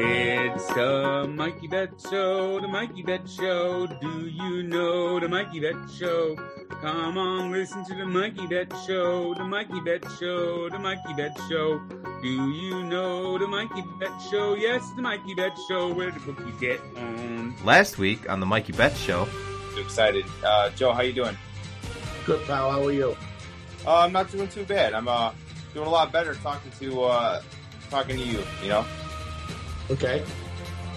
It's the Mikey Bet Show, the Mikey Bet Show. Do you know the Mikey Bet Show? Come on, listen to the Mikey Bet Show, the Mikey Bet Show, the Mikey Bet Show. Do you know the Mikey Bet Show? Yes, the Mikey Bet Show, where the cookie get on. Last week on the Mikey Bet show, Too excited. Uh, Joe, how you doing? Good pal, how are you? Uh, I'm not doing too bad. I'm uh, doing a lot better talking to uh, talking to you. You know. Okay.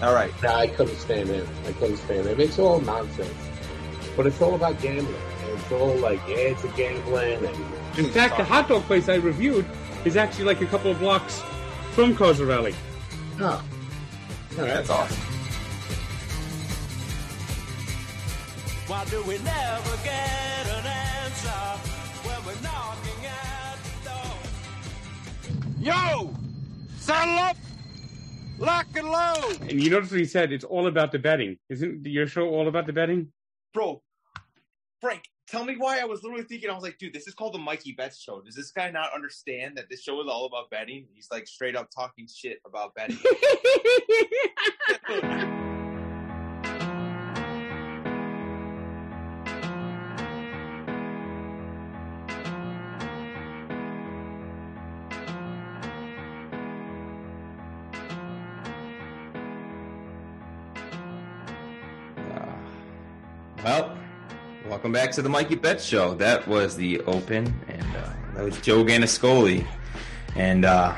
All right. Nah, I couldn't stand him. I couldn't stand him. It's all nonsense. But it's all about gambling. And it's all like, yeah, it's a gambling. And In fact, the hot dog place I reviewed is actually like a couple of blocks from Causa Valley. oh, all right. That's awesome. Why do we never get an answer when we're knocking at the door? Yo! Saddle up! Lock and load! And you notice what he said? It's all about the betting. Isn't your show all about the betting? Bro, Frank, tell me why I was literally thinking. I was like, dude, this is called the Mikey Betts show. Does this guy not understand that this show is all about betting? He's like straight up talking shit about betting. well, welcome back to the Mikey Betts show. That was the open, and uh, that was Joe Ganascoli. And uh,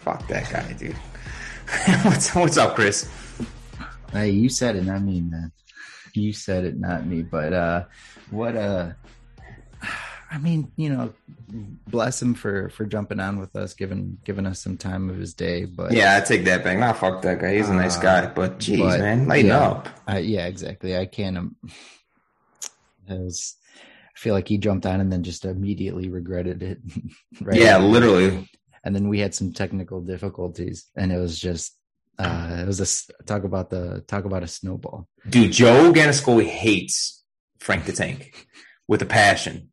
fuck that guy, dude. what's what's up, Chris? Hey, you said it, not me, man. You said it, not me. But uh what uh I mean, you know, bless him for for jumping on with us, giving giving us some time of his day. But Yeah, I take that back. Nah, fuck that guy. He's a nice Uh, guy, but jeez, but, man, lighten yeah. up. Yeah, exactly. I can't. Um, was, I feel like he jumped on and then just immediately regretted it. right? Yeah, literally. And then we had some technical difficulties, and it was just, uh, it was a talk about the talk about a snowball. Dude, Joe Ganascoli hates Frank the Tank with a passion.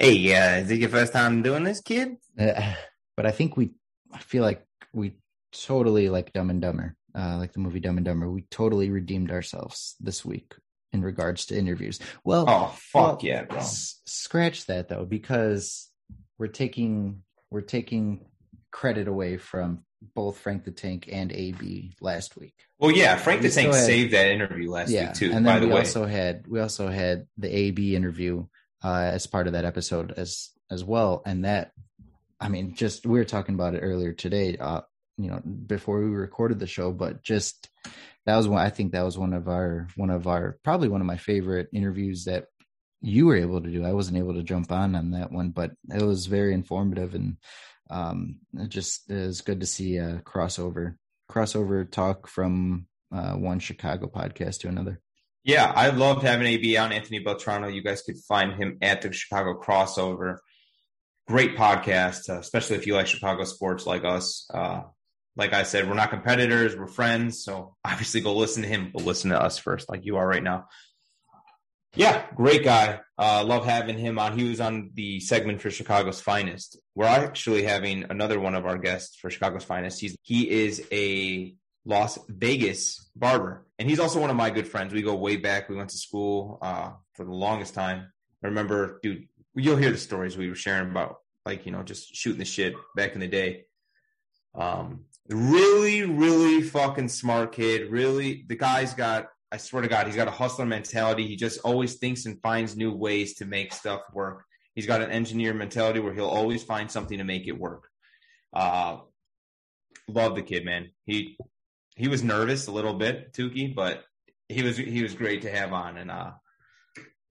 Hey, uh, is it your first time doing this, kid? Uh, but I think we, I feel like we totally like Dumb and Dumber, uh, like the movie Dumb and Dumber. We totally redeemed ourselves this week in regards to interviews. Well, Oh, fuck well, yeah, bro. s- scratch that though, because we're taking we're taking credit away from both Frank the Tank and AB last week. Well, yeah, Frank the Tank had- saved that interview last yeah, week too. and by then the we way, also had we also had the AB interview uh, as part of that episode as as well, and that I mean, just we were talking about it earlier today, uh, you know, before we recorded the show, but just that was one. I think that was one of our one of our probably one of my favorite interviews that you were able to do. I wasn't able to jump on on that one, but it was very informative and um, it just was good to see a crossover crossover talk from uh, one Chicago podcast to another. Yeah, I loved having AB on Anthony Beltrano. You guys could find him at the Chicago crossover. Great podcast, uh, especially if you like Chicago sports like us. Uh, like I said, we're not competitors, we're friends. So obviously go listen to him, but listen to us first, like you are right now. Yeah, great guy. Uh, love having him on. He was on the segment for Chicago's Finest. We're actually having another one of our guests for Chicago's Finest. He's he is a Las Vegas barber, and he's also one of my good friends. We go way back. We went to school uh, for the longest time. I remember, dude. You'll hear the stories we were sharing about, like you know, just shooting the shit back in the day. Um, really, really fucking smart kid. Really, the guy's got. I swear to God, he's got a hustler mentality. He just always thinks and finds new ways to make stuff work. He's got an engineer mentality where he'll always find something to make it work. Uh, love the kid, man. He he was nervous a little bit, Tookie, but he was he was great to have on. And uh,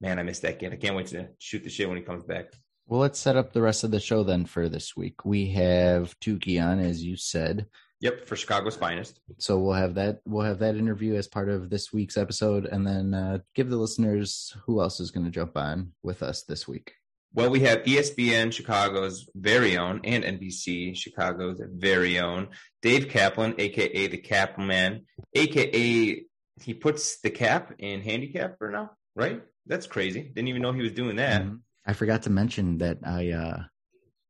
man, I miss that kid. I can't wait to shoot the shit when he comes back. Well, let's set up the rest of the show then for this week. We have Tookie on, as you said. Yep, for Chicago's finest. So we'll have that we'll have that interview as part of this week's episode, and then uh, give the listeners who else is going to jump on with us this week. Well, we have ESPN Chicago's very own and NBC Chicago's very own Dave Kaplan, aka the Kapman, aka he puts the cap in handicap for now, right? That's crazy. Didn't even know he was doing that. Mhm. I forgot to mention that I uh,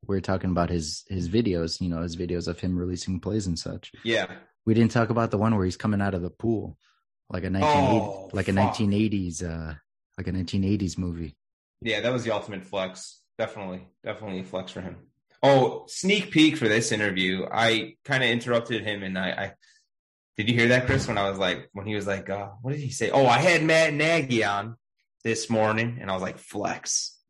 we were talking about his his videos, you know, his videos of him releasing plays and such. Yeah. We didn't talk about the one where he's coming out of the pool, like a 1980, Oh, like a fuck. 1980s, uh, like a 1980s movie. Yeah, that was the ultimate flex. Definitely, definitely a flex for him. Oh, sneak peek for this interview. I kind of interrupted him, and I, I did you hear that, Chris? When I was like, when he was like, uh, what did he say? Oh, I had Matt Nagy on this morning, and I was like, flex.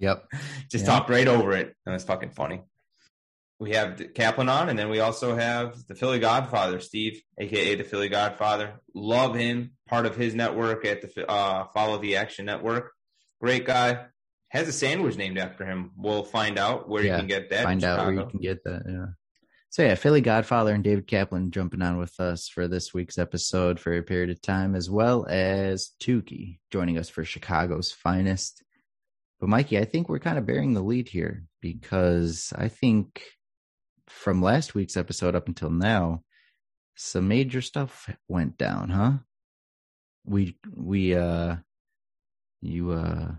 Yep. Just Yeah. talked right over it, and it's fucking funny. We have Kaplan on, and then we also have the Philly Godfather, Steve, aka the Philly Godfather. Love him. Part of his network at the uh, Follow the Action Network. Great guy. Has a sandwich named after him. We'll find out where Yeah, you can get that. Find out where you can get that. Yeah. So yeah, Philly Godfather and David Kaplan jumping on with us for this week's episode for a period of time, as well as Tookie joining us for Chicago's finest. But Mikey, I think we're kind of bearing the lead here because I think from last week's episode up until now, some major stuff went down, huh? We we uh you uh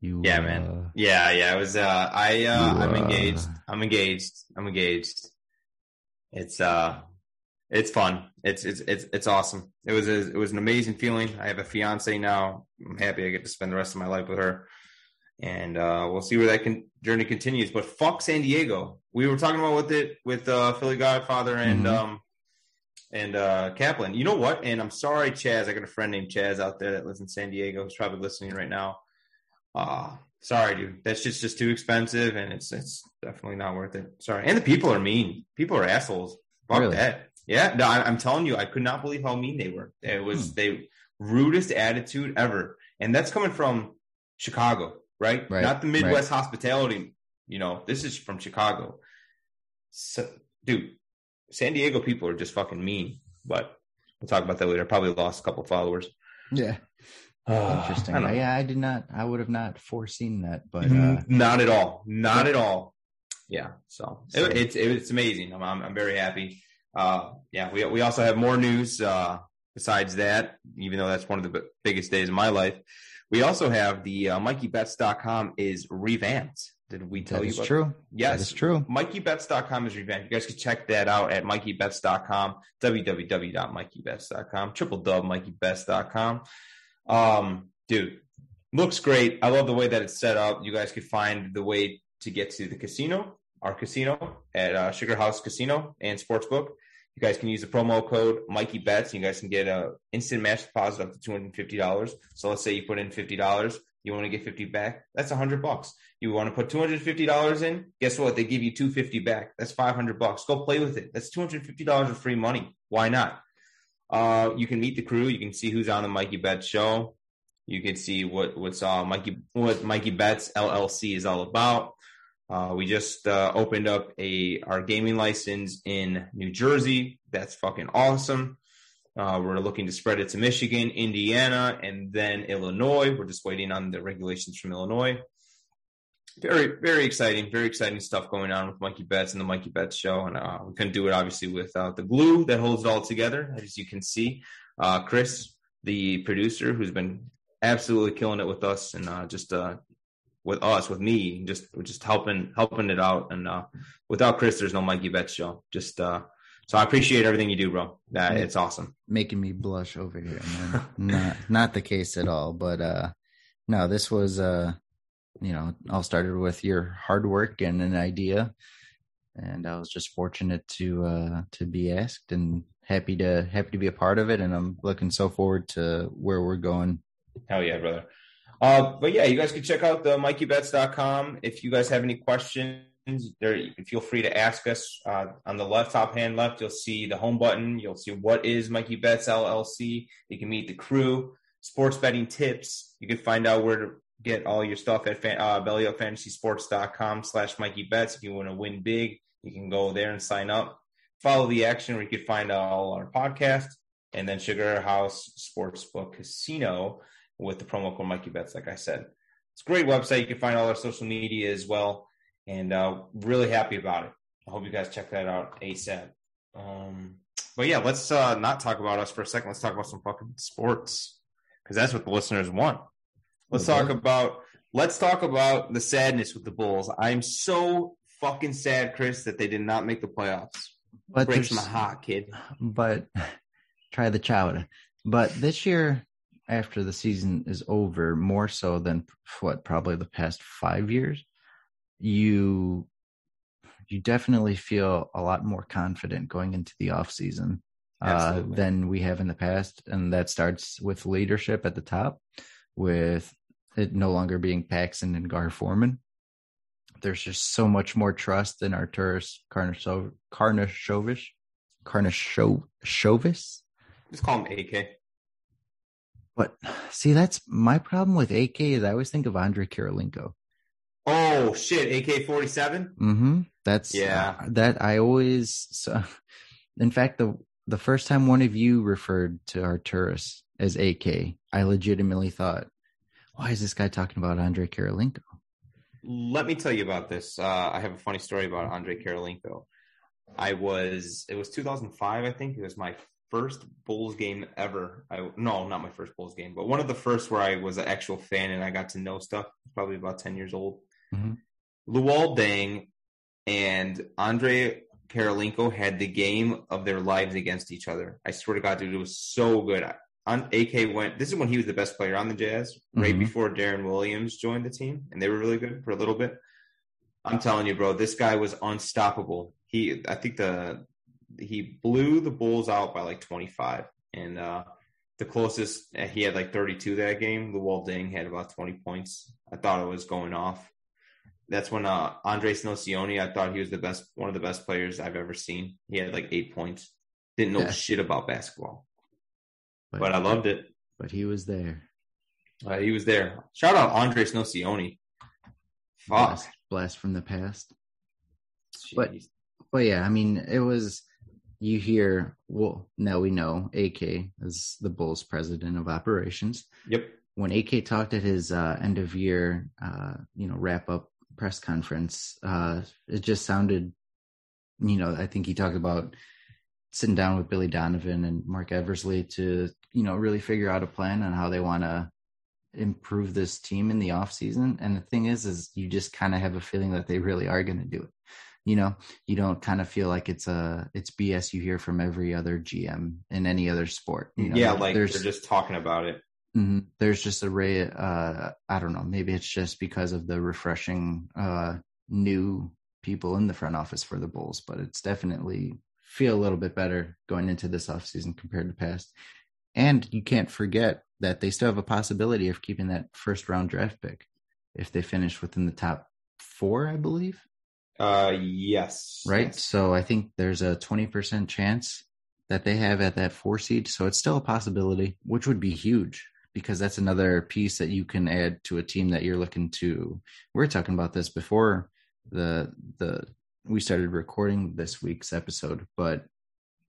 you Yeah, uh, man. Yeah, yeah. It was. Uh, I. Uh, You, I'm uh, engaged. I'm engaged. I'm engaged. It's. Uh, it's fun. It's. It's. It's. It's awesome. It was. A, it was an amazing feeling. I have a fiance now. I'm happy I get to spend the rest of my life with her, and uh, we'll see where that can, journey continues. But fuck San Diego. We were talking about with it with uh, Philly Godfather and Mhm. um and uh Kaplan. You know what? And I'm sorry, Chaz. I got a friend named Chaz out there that lives in San Diego. Who's probably listening right now. Uh sorry, dude. That's just just too expensive, and it's it's definitely not worth it. Sorry. And the people are mean. People are assholes. Fuck Really? that. Yeah, no, I, I'm telling you, I could not believe how mean they were. It was Hmm. they rudest attitude ever, and that's coming from Chicago, right? Right, Not the Midwest hospitality. You know, this is from Chicago. So, dude, San Diego people are just fucking mean. But we'll talk about that later. Probably lost a couple followers. Yeah. Interesting. I yeah, I did not. I would have not foreseen that, but uh, not at all. Not at all. Yeah. So, So- it, it's it's amazing. I'm, I'm I'm very happy. Uh, yeah. We we also have more news. Uh, besides that, even though that's one of the b- biggest days of my life, we also have the uh, MikeyBets.com is revamped. Did we tell that you? about true. Yes, is true. MikeyBets.com is revamped. You guys can check that out at MikeyBets.com, www.MikeyBets.com, triple dub MikeyBets.com. Um, dude, looks great. I love the way that it's set up. You guys could find the way to get to the casino, our casino at uh, Sugar House Casino and Sportsbook. You guys can use the promo code Mikey Bets. You guys can get a instant match deposit up to two hundred and fifty dollars. So let's say you put in fifty dollars, you want to get fifty back. That's a hundred bucks. You want to put two hundred fifty dollars in. Guess what? They give you two fifty back. That's five hundred bucks. Go play with it. That's two hundred fifty dollars of free money. Why not? Uh, you can meet the crew. You can see who's on the Mikey Betts show. You can see what what's uh, Mikey what Mikey Betts LLC is all about. Uh, we just uh, opened up a our gaming license in New Jersey. That's fucking awesome. Uh, we're looking to spread it to Michigan, Indiana, and then Illinois. We're just waiting on the regulations from Illinois. Very, very exciting, very exciting stuff going on with Mikey Betts and the Mikey Betts show. And uh, we couldn't do it obviously without the glue that holds it all together, as you can see. Uh, Chris, the producer, who's been absolutely killing it with us and uh, just uh, with us, with me, just just helping helping it out. And uh, without Chris, there's no Mikey Betts show. Just so I appreciate everything you do, bro. That it's awesome. Making me blush over here, man. not not the case at all. But uh no, this was uh you know, all started with your hard work and an idea. And I was just fortunate to uh to be asked and happy to happy to be a part of it and I'm looking so forward to where we're going. Hell yeah, brother. Uh, but yeah, you guys can check out the MikeyBets.com. If you guys have any questions, there you can feel free to ask us. Uh, on the left top hand left, you'll see the home button. You'll see what is Mikey Bets LLC. You can meet the crew, sports betting tips. You can find out where to get all your stuff at fan, uh, bellyupfantasysports.com slash Mikey Bets. If you want to win big, you can go there and sign up. Follow the action where you can find all our podcasts and then Sugar House Sportsbook Casino with the promo code Mikey Bets, like I said. It's a great website. You can find all our social media as well. And uh, really happy about it. I hope you guys check that out ASAP. Um, but yeah, let's uh, not talk about us for a second. Let's talk about some fucking sports because that's what the listeners want. Let's Okay. talk about let's talk about the sadness with the Bulls. I'm so fucking sad, Chris, that they did not make the playoffs. but Breaks my heart, kid. but try the chowder. But this year, after the season is over, more so than what probably the past five years, you you definitely feel a lot more confident going into the off season uh, than we have in the past, and that starts with leadership at the top, with it no longer being Paxson and Gar Forman. There's just so much more trust in Arturas Karnashov- Karnashovich, Karnashovis. Just call him AK. But see, that's my problem with AK is I always think of Andrei Kirilenko. Oh shit, AK forty seven. Mm-hmm. That's Yeah. that I always. So, in fact, the the first time one of you referred to Arturas as AK, I legitimately thought, why is this guy talking about Andrei Kirilenko? Let me tell you about this. Uh, I have a funny story about Andrei Kirilenko. I was it was 2005, I think. It was my first Bulls game ever. I no, not my first Bulls game, but one of the first where I was an actual fan and I got to know stuff. Probably about 10 years old. Mhm. Luol Deng and Andrei Kirilenko had the game of their lives against each other. I swear to God, dude, it was so good. On AK went. This is when he was the best player on the Jazz, right Mhm. before Deron Williams joined the team, and they were really good for a little bit. I'm telling you, bro, this guy was unstoppable. He, I think the he blew the Bulls out by like 25, and uh the closest he had like 32 that game. Luol Deng had about 20 points. I thought it was going off. That's when uh Andres Nocioni, I thought he was the best, one of the best players I've ever seen. He had like eight points. Didn't know Yeah. shit about basketball, But, but I loved it. But he was there. Uh, he was there. Shout out Andres Nocioni. Fuck. Blast, blast from the past. But- Jeez. But yeah, I mean, it was. You hear, well, now we know AK is the Bulls president of operations. Yep. when AK talked at his uh, end of year, uh, you know, wrap up press conference, uh, it just sounded, you know, I think he talked about sitting down with Billy Donovan and Marc Eversley to, you know, really figure out a plan on how they want to improve this team in the off season. And the thing is, is you just kind of have a feeling that they really are going to do it. You know, you don't kind of feel like it's a it's BS you hear from every other GM in any other sport. You know, yeah, like there's they're just talking about it. Hmm There's just a ray. Uh, I don't know. Maybe it's just because of the refreshing uh, new people in the front office for the Bulls, but it's definitely feel a little bit better going into this offseason compared to past. And you can't forget that they still have a possibility of keeping that first round draft pick if they finish within the top four, I believe. Uh, yes. Right. Yes. So I think there's a 20% chance that they have at that four seed. So it's still a possibility, which would be huge because that's another piece that you can add to a team that you're looking to. We are talking about this before the, the, we started recording this week's episode, but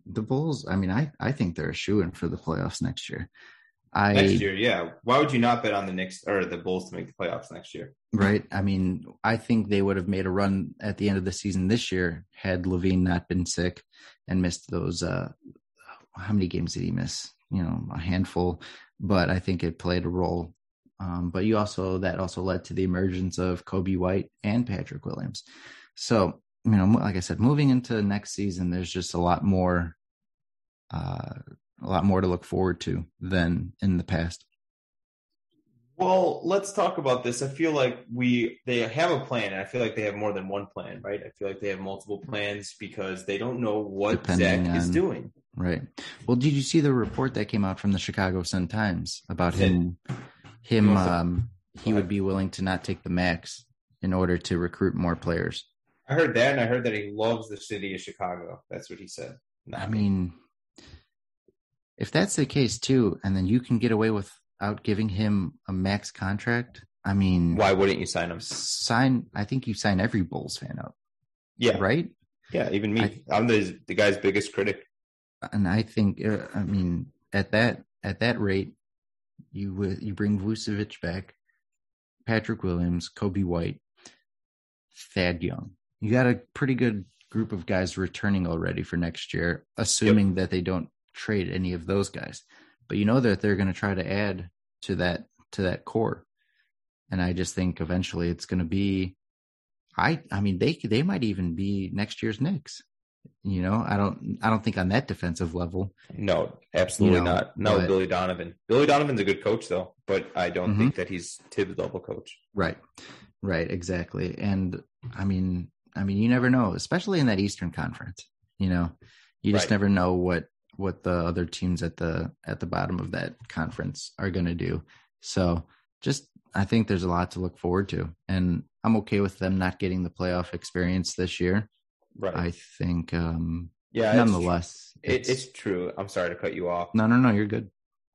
the Bulls, I mean, I, I think they're a shoe in for the playoffs next year. I, Next year, yeah. Why would you not bet on the Knicks or the Bulls to make the playoffs next year? Right. I mean, I think they would have made a run at the end of the season this year had LaVine not been sick and missed those. Uh, how many games did he miss? You know, a handful, but I think it played a role. Um, but you also that also led to the emergence of Coby White and Patrick Williams. So you know, like I said, moving into next season, there's just a lot more, uh, a lot more to look forward to than in the past. Well, let's talk about this. I feel like we they have a plan, and I feel like they have more than one plan, right? I feel like they have multiple plans because they don't know what Depending Zach is doing. Right. Well, did you see the report that came out from the Chicago Sun Times about him? Him, um, he would be willing to not take the max in order to recruit more players. I heard that, and I heard that he loves the city of Chicago. That's what he said. Not I me. mean, if that's the case too, and then you can get away without giving him a max contract, I mean, why wouldn't you sign him? sign? I think you sign every Bulls fan up, Yeah, right? yeah. Even me, I- I'm the the guy's biggest critic. And I think uh, I mean at that at that rate, you you bring Vucevic back, Patrick Williams, Coby White, Thad Young. You got a pretty good group of guys returning already for next year, assuming that they don't trade any of those guys. But you know that they're going to try to add to that to that core, and I just think eventually it's going to be. I I mean they they might even be next year's Knicks You know, I don't I don't think on that defensive level. No, absolutely You know, not. No, but- Billy Donovan. Billy Donovan's a good coach though, but I don't Mhm. think that he's Tibbs level coach. Right. Right, exactly. And I mean, I mean, you never know, especially in that Eastern Conference. You know, you just Right. never know what what the other teams at the at the bottom of that conference are going to do. So, just I think there's a lot to look forward to, and I'm okay with them not getting the playoff experience this year. Right. I think, um yeah. nonetheless, true. It, it's true. I'm sorry to cut you off. no, no, no. You're good.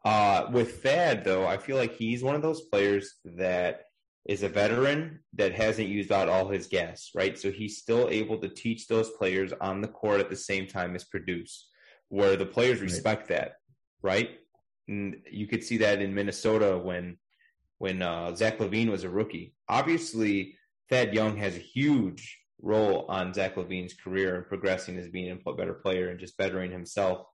Uh, with Thad, though, I feel like he's one of those players that is a veteran that hasn't used out all his gas, right? So he's still able to teach those players on the court at the same time as produce, where the players Right. respect that, right? And you could see that in Minnesota when when uh, Zach LaVine was a rookie. Obviously, Thad Young has a huge role on Zach LaVine's career and progressing as being a better player and just bettering himself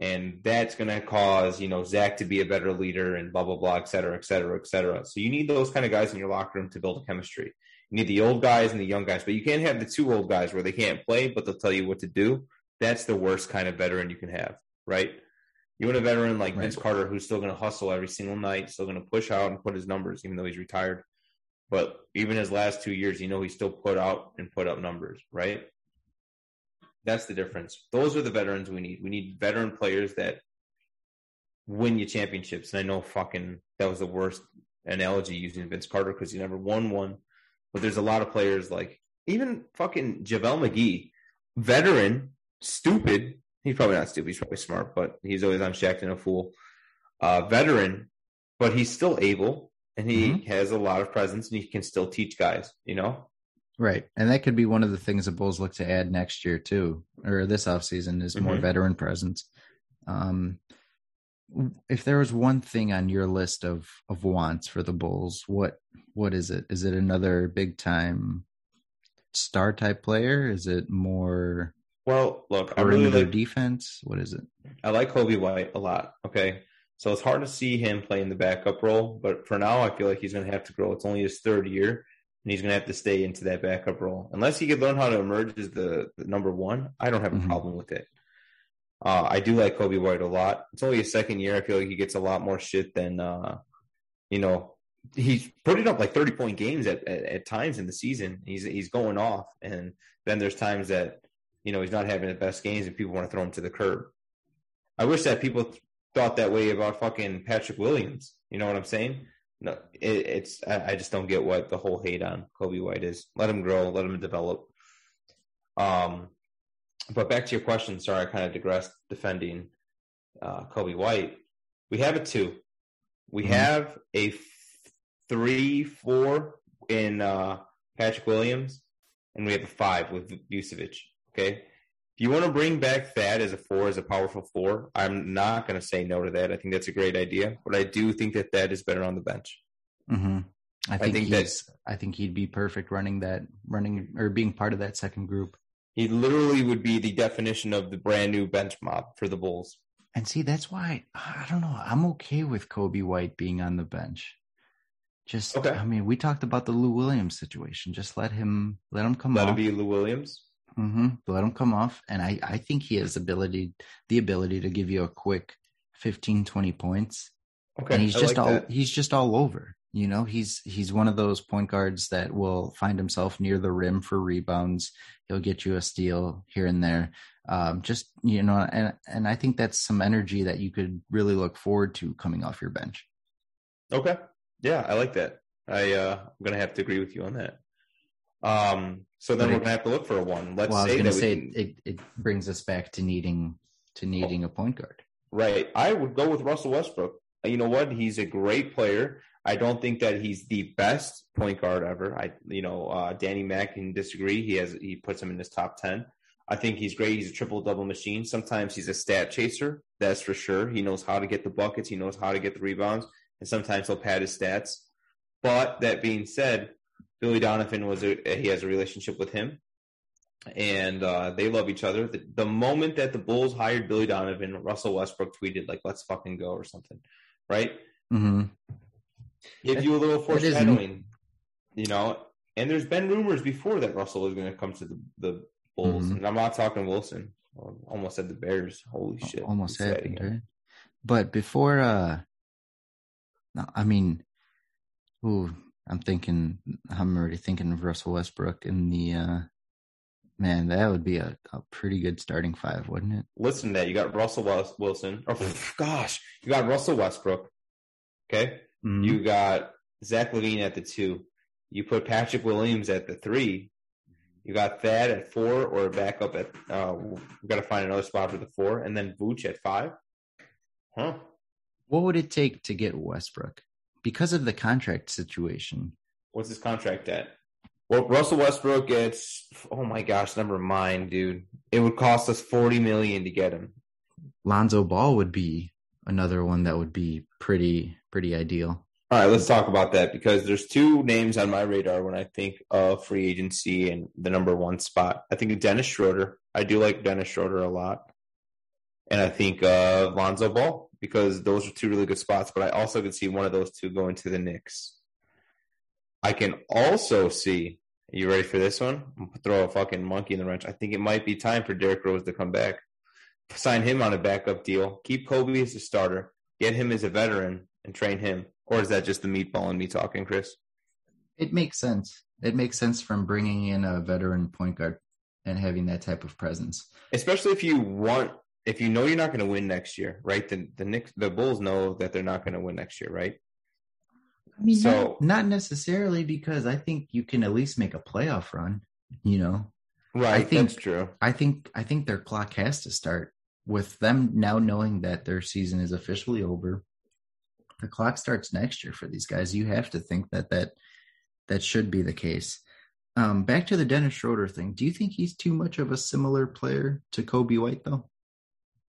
and that's going to cause you know Zach to be a better leader and blah blah blah, et cetera, et cetera, et cetera. So you need those kind of guys in your locker room to build a chemistry. You need the old guys and the young guys, but you can't have the two old guys where they can't play, but they'll tell you what to do. That's the worst kind of veteran you can have, right? You want a veteran like Right. Vince Carter who's still going to hustle every single night, still going to push out and put his numbers, even though he's retired. But even his last two years, you know, he still put out and put up numbers, right? That's the difference. Those are the veterans we need. We need veteran players that win you championships. And I know fucking that was the worst analogy using Vince Carter because he never won one. But there's a lot of players like even fucking JaVale McGee, veteran, stupid. He's probably not stupid. He's probably smart, but he's always on Shaqtin' a Fool. Uh, veteran, but he's still able and he has a lot of presence and he can still teach guys, you know? Right. And that could be one of the things the Bulls look to add next year too, or this offseason is more Mhm. veteran presence. Um if there was one thing on your list of of wants for the Bulls, what what is it? Is it another big time star type player? Is it more Well, look, I really like defense? What is it? I like Coby White a lot. Okay. So it's hard to see him playing the backup role, but for now, I feel like he's going to have to grow. It's only his third year, and he's going to have to stay into that backup role. Unless he could learn how to emerge as the, the number one, I don't have a Mhm. problem with it. Uh, I do like Coby White a lot. It's only his second year. I feel like he gets a lot more shit than, uh, you know, he's putting up like 30 point games at, at, at times in the season. He's, he's going off. And then there's times that, you know, he's not having the best games and people want to throw him to the curb. I wish that people thought that way about fucking Patrick Williams. You know what I'm saying? No, it, it's I, I just don't get what the whole hate on Coby White is. Let him grow, let him develop. Um, but back to your question. Sorry, I kind of digressed defending uh, Coby White. We have a two. We Mhm. have a f- three, four in uh, Patrick Williams, and we have a five with Vucevic. Okay. You want to bring back Thad as a four, as a powerful four, I'm not going to say no to that. I think that's a great idea, but I do think that Thad is better on the bench. Mm-hmm. I think, think he's. I think he'd be perfect running that, running or being part of that second group. He literally would be the definition of the brand new bench mob for the Bulls. And see, that's why I don't know. I'm okay with Coby White being on the bench. Just, Okay. I mean, we talked about the Lou Williams situation. Just let him, let him come Let off. him be Lou Williams. Hmm Let him come off, and I, I think he has ability, the ability to give you a quick 15, 20 points. Okay, and he's I just like all, that. he's just all over. You know, he's he's one of those point guards that will find himself near the rim for rebounds. He'll get you a steal here and there. Um, just you know, and and I think that's some energy that you could really look forward to coming off your bench. Okay. Yeah, I like that. I uh I'm gonna have to agree with you on that. Um so then But we're it- gonna have to look for a one. Let's well, I was say going to that say can, it, it brings us back to needing to needing a point guard. right. I would go with Russell Westbrook. You know what? He's a great player. I don't think that he's the best point guard ever. I you know, uh Danny Mack can disagree. He has he puts him in his top ten. I think he's great. He's a triple double machine. Sometimes he's a stat chaser, that's for sure. He knows how to get the buckets, he knows how to get the rebounds, and sometimes he'll pad his stats. But that being said, Billy Donovan was a he has a relationship with him, and uh, they love each other. The, the moment that the Bulls hired Billy Donovan, Russell Westbrook tweeted like "Let's fucking go" or something, right? Mm-hmm. Give you a little foreshadowing, you know. And there's been rumors before that Russell was going to come to the, the Bulls, Mhm. and I'm not talking Wilson. Almost said the Bears. Holy shit! almost happened, right? But before, uh, I mean, ooh, I'm thinking, I'm already thinking of Russell Westbrook in the, uh, man, that would be a, a pretty good starting five, wouldn't it? Listen to that. You got Russell Wes- Wilson. Oh, gosh, you got Russell Westbrook. Okay, Mhm. you got Zach LaVine at the two. You put Patrick Williams at the three. You got Thad at four, or a backup at. Uh, we got to find another spot for the four, and then Vooch at five. Huh? what would it take to get Westbrook? Because of the contract situation, What's his contract at? Well, Russell Westbrook gets. Oh my gosh, never mind, dude. It would cost us forty million to get him. Lonzo Ball would be another one that would be pretty, pretty ideal. All right, let's talk about that because there's two names on my radar when I think of free agency and the number one spot. I think of Dennis Schroeder. I do like Dennis Schroeder a lot. And I think of Lonzo Ball because those are two really good spots, but I also could see one of those two going to the Knicks. I can also see, are you ready for this one? Throw a fucking monkey in the wrench. I think it might be time for Derrick Rose to come back. Sign him on a backup deal. Keep Coby as a starter. Get him as a veteran and train him. Or is that just the meatball and me talking, Chris? It makes sense. It makes sense from bringing in a veteran point guard and having that type of presence. Especially if you want, if you know you're not going to win next year, right? The the Knicks, the Bulls know that they're not going to win next year, right? I mean, So- not, not necessarily because I think you can at least make a playoff run. You know, Right, I think- that's true. I think I think their clock has to start with them now knowing that their season is officially over. The clock starts next year for these guys. You have to think that that that should be the case. Um, back to the Dennis Schroeder thing. Do you think he's too much of a similar player to Coby White though?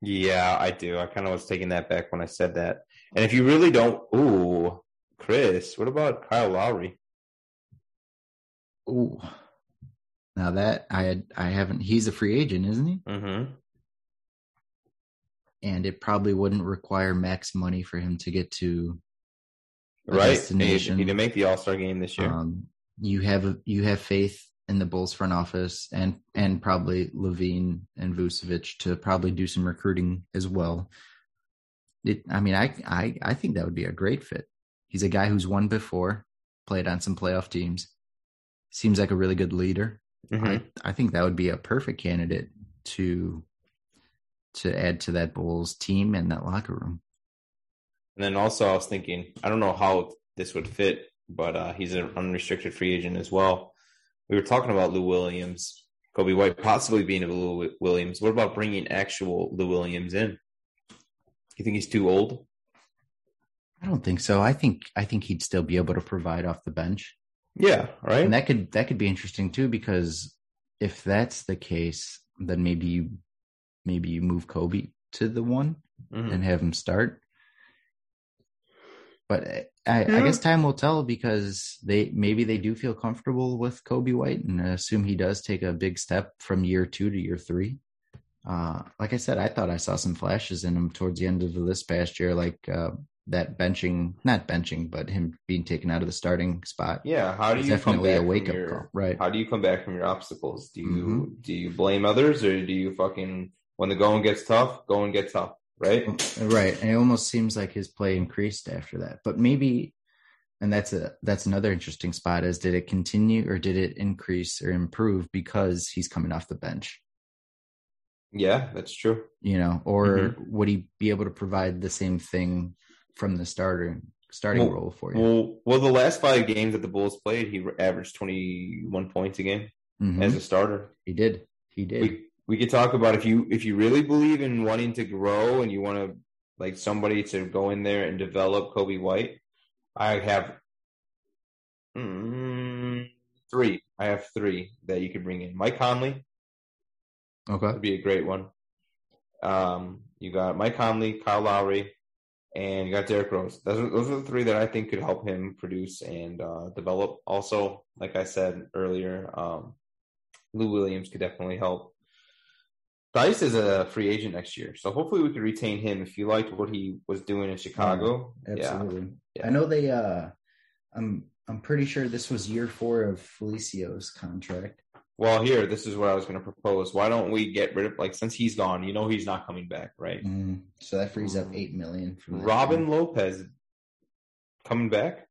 Yeah, I do. I kind of was taking that back when I said that. And if you really don't, ooh, Chris, what about Kyle Lowry? Ooh. Now that I had, I haven't. He's a free agent, isn't he? Mm-hmm. And it probably wouldn't require max money for him to get to Right? He, destination. he didn't make the All Star game this year. Um, you have you have faith in the Bulls front office and and probably LaVine and Vucevic to probably do some recruiting as well. It, I mean, I I I think that would be a great fit. He's a guy who's won before, played on some playoff teams. Seems like a really good leader. Mhm. I I think that would be a perfect candidate to to add to that Bulls team and that locker room. And then also, I was thinking, I don't know how this would fit, but uh, he's an unrestricted free agent as well. We were talking about Lou Williams, Coby White possibly being a Lou Williams. What about bringing actual Lou Williams in? You think he's too old? I don't think so. I think I think he'd still be able to provide off the bench. Yeah, right. And that could that could be interesting too because if that's the case, then maybe you maybe you move Coby to the one Mhm. and have him start. But I, I guess time will tell because they maybe they do feel comfortable with Coby White and assume he does take a big step from year two to year three. Uh, like I said, I thought I saw some flashes in him towards the end of this past year, like uh, that benching, not benching, but him being taken out of the starting spot. Yeah. How do you definitely come a wake up your, call, right? How do you come back from your obstacles? Do you Mm-hmm. do you blame others or do you fucking when the going gets tough, go and get tough, right? Right. And it almost seems like his play increased after that. But maybe and that's a that's another interesting spot is did it continue or did it increase or improve because he's coming off the bench? Yeah, that's true. You know, or Mm-hmm. would he be able to provide the same thing from the starter starting Well- role for you? Well, well, the last five games that the Bulls played, he averaged twenty one points a game Mhm. as a starter. he did. He did. We we could talk about if you if you really believe in wanting to grow and you want to like somebody to go in there and develop Coby White. I have mm, three. I have three that you could bring in. Mike Conley okay. would be a great one. Um, you got Mike Conley, Kyle Lowry, and you got Derrick Rose. Those are, those are the three that I think could help him produce and uh, develop. Also, like I said earlier, um, Lou Williams could definitely help. Dice is a free agent next year, so hopefully we could retain him. If you liked what he was doing in Chicago, Absolutely. Yeah. I know they uh I'm I'm pretty sure this was year four of Felicio's contract. Well, here, this is what I was going to propose. Why don't we get rid of like since he's gone? You know he's not coming back, right? Mm, so that frees up eight million from Robin guy. Lopez coming back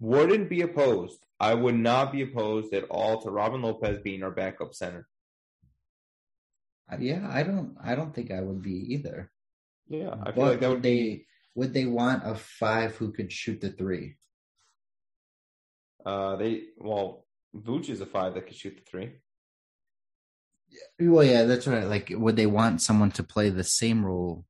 wouldn't be opposed. I would not be opposed at all to Robin Lopez being our backup center. Uh, Yeah, I don't. I don't think I would be either. Yeah, I But feel like that would would they be. would they want a five who could shoot the three? Uh, they well, Vooch is a five that could shoot the three. Well, yeah, that's right. Like, would they want someone to play the same role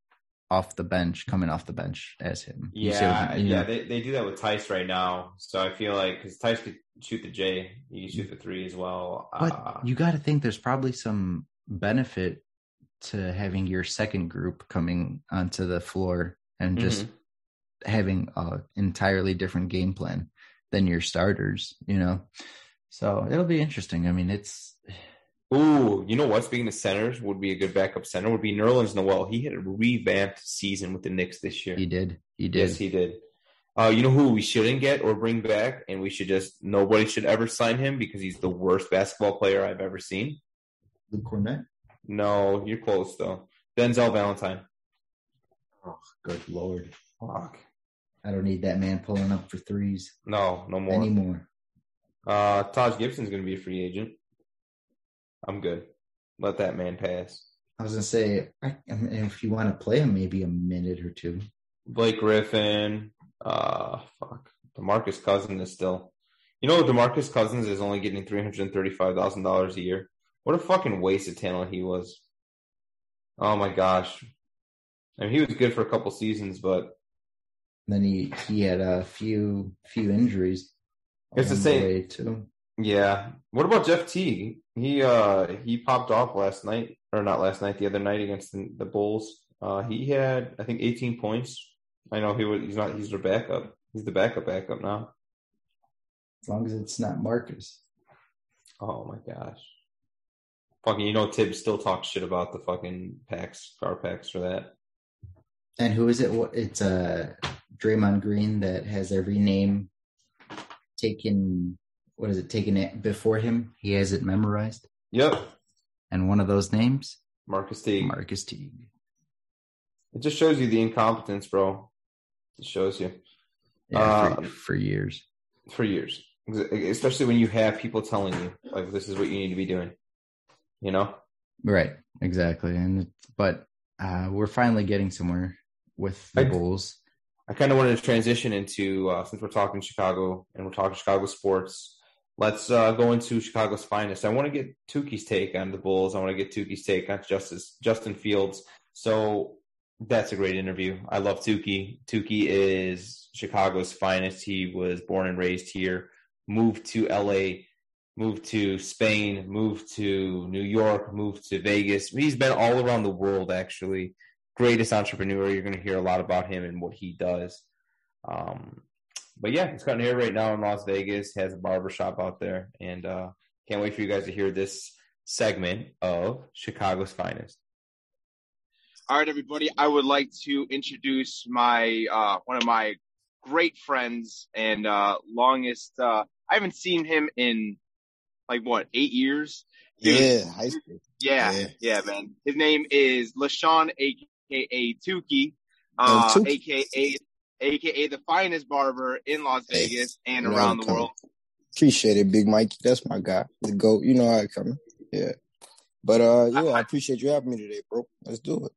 off the bench, coming off the bench as him? You see what Yeah, yeah, know? they, they do that with Theis right now. So I feel like because Theis could shoot the J, he could shoot the three as well. But uh, you got to think there's probably some benefit to having your second group coming onto the floor and just mhm. having a entirely different game plan than your starters. You know, so it'll be interesting. I mean, it's Ooh, you know what? Speaking of centers, would be a good backup center would be Nerlens Noel. He had a revamped season with the Knicks this year. he did, he did. Yes, he did. Uh, you know who we shouldn't get or bring back, and we should just nobody should ever sign him because he's the worst basketball player I've ever seen. Luke Kornet. No, you're close though. Denzel Valentine. Oh, good lord! Fuck. I don't need that man pulling up for threes No, no more. anymore. Uh, Taj Gibson's going to be a free agent. I'm good. Let that man pass. I was gonna say, I, I mean, if you want to play him, maybe a minute or two. Blake Griffin. Uh, fuck. Demarcus Cousins is still. You know, Demarcus Cousins is only getting three hundred thirty-five thousand dollars a year. What a fucking waste of talent he was. Oh my gosh. I mean, he was good for a couple seasons, but Then he he had a few few injuries. It's the same- way, too. yeah. What about Jeff Teague? He uh he popped off last night, or not last night, the other night against the, the Bulls. Uh, he had I think eighteen points. I know he was. He's not. He's their backup. He's the backup backup now. As long as it's not Marcus. Oh my gosh. Fucking, you know, Tibbs still talks shit about the fucking packs, car packs for that. And who is it? What it's uh Draymond Green that has every name taken. What is it taken it before him? He has it memorized, Yep. and one of those names, Marcus Teague. Marcus Teague. It just shows you the incompetence, bro. It shows you Yeah, Uh, for, for years. for years, especially when you have people telling you, like, this is what you need to be doing. You know? Right, exactly. And but uh we're finally getting somewhere with the I- Bulls. I kind of wanted to transition into, uh, since we're talking Chicago and we're talking Chicago sports, let's uh, go into Chicago's finest. I want to get Tookie's take on the Bulls. I want to get Tookie's take on Justice, Justin Fields. So that's a great interview. I love Tookie. Tookie is Chicago's finest. He was born and raised here, moved to LA, moved to Spain, moved to New York, moved to Vegas. He's been all around the world, actually greatest entrepreneur. You're going to hear a lot about him and what he does. Um, but yeah, he's cutting hair right now in Las Vegas. Has a barber shop out there, and uh, can't wait for you guys to hear this segment of Chicago's finest. All right, everybody. I would like to introduce my uh, one of my great friends and uh, longest. Uh, I haven't seen him in like what eight years. Yeah, high school. yeah, Yeah. yeah, man. His name is Lashawn, aka Tookie, uh, Tookie. aka aka the finest barber in Las Hey, Vegas and around the world. Appreciate it, Big Mikey. That's my guy. The GOAT. You know how it coming. Yeah. But uh yeah, I appreciate you having me today, bro. Let's do it.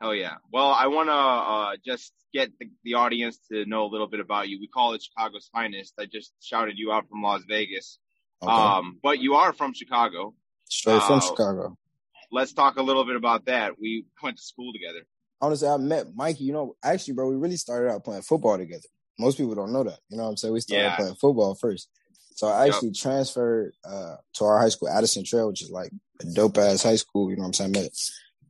Hell yeah. Well, I want to uh, just get the, the audience to know a little bit about you. We call it Chicago's finest. I just shouted you out from Las Vegas. Okay. Um, but you are from Chicago. Straight from uh, Chicago. Let's talk a little bit about that. We went to school together. Honestly, I met Mikey, you know, actually, bro, we really started out playing football together. Most people don't know that. You know what I'm saying? We started Yeah. playing football first. So I Yep. actually transferred uh to our high school, Addison Trail, which is like a dope ass high school, you know what I'm saying? I met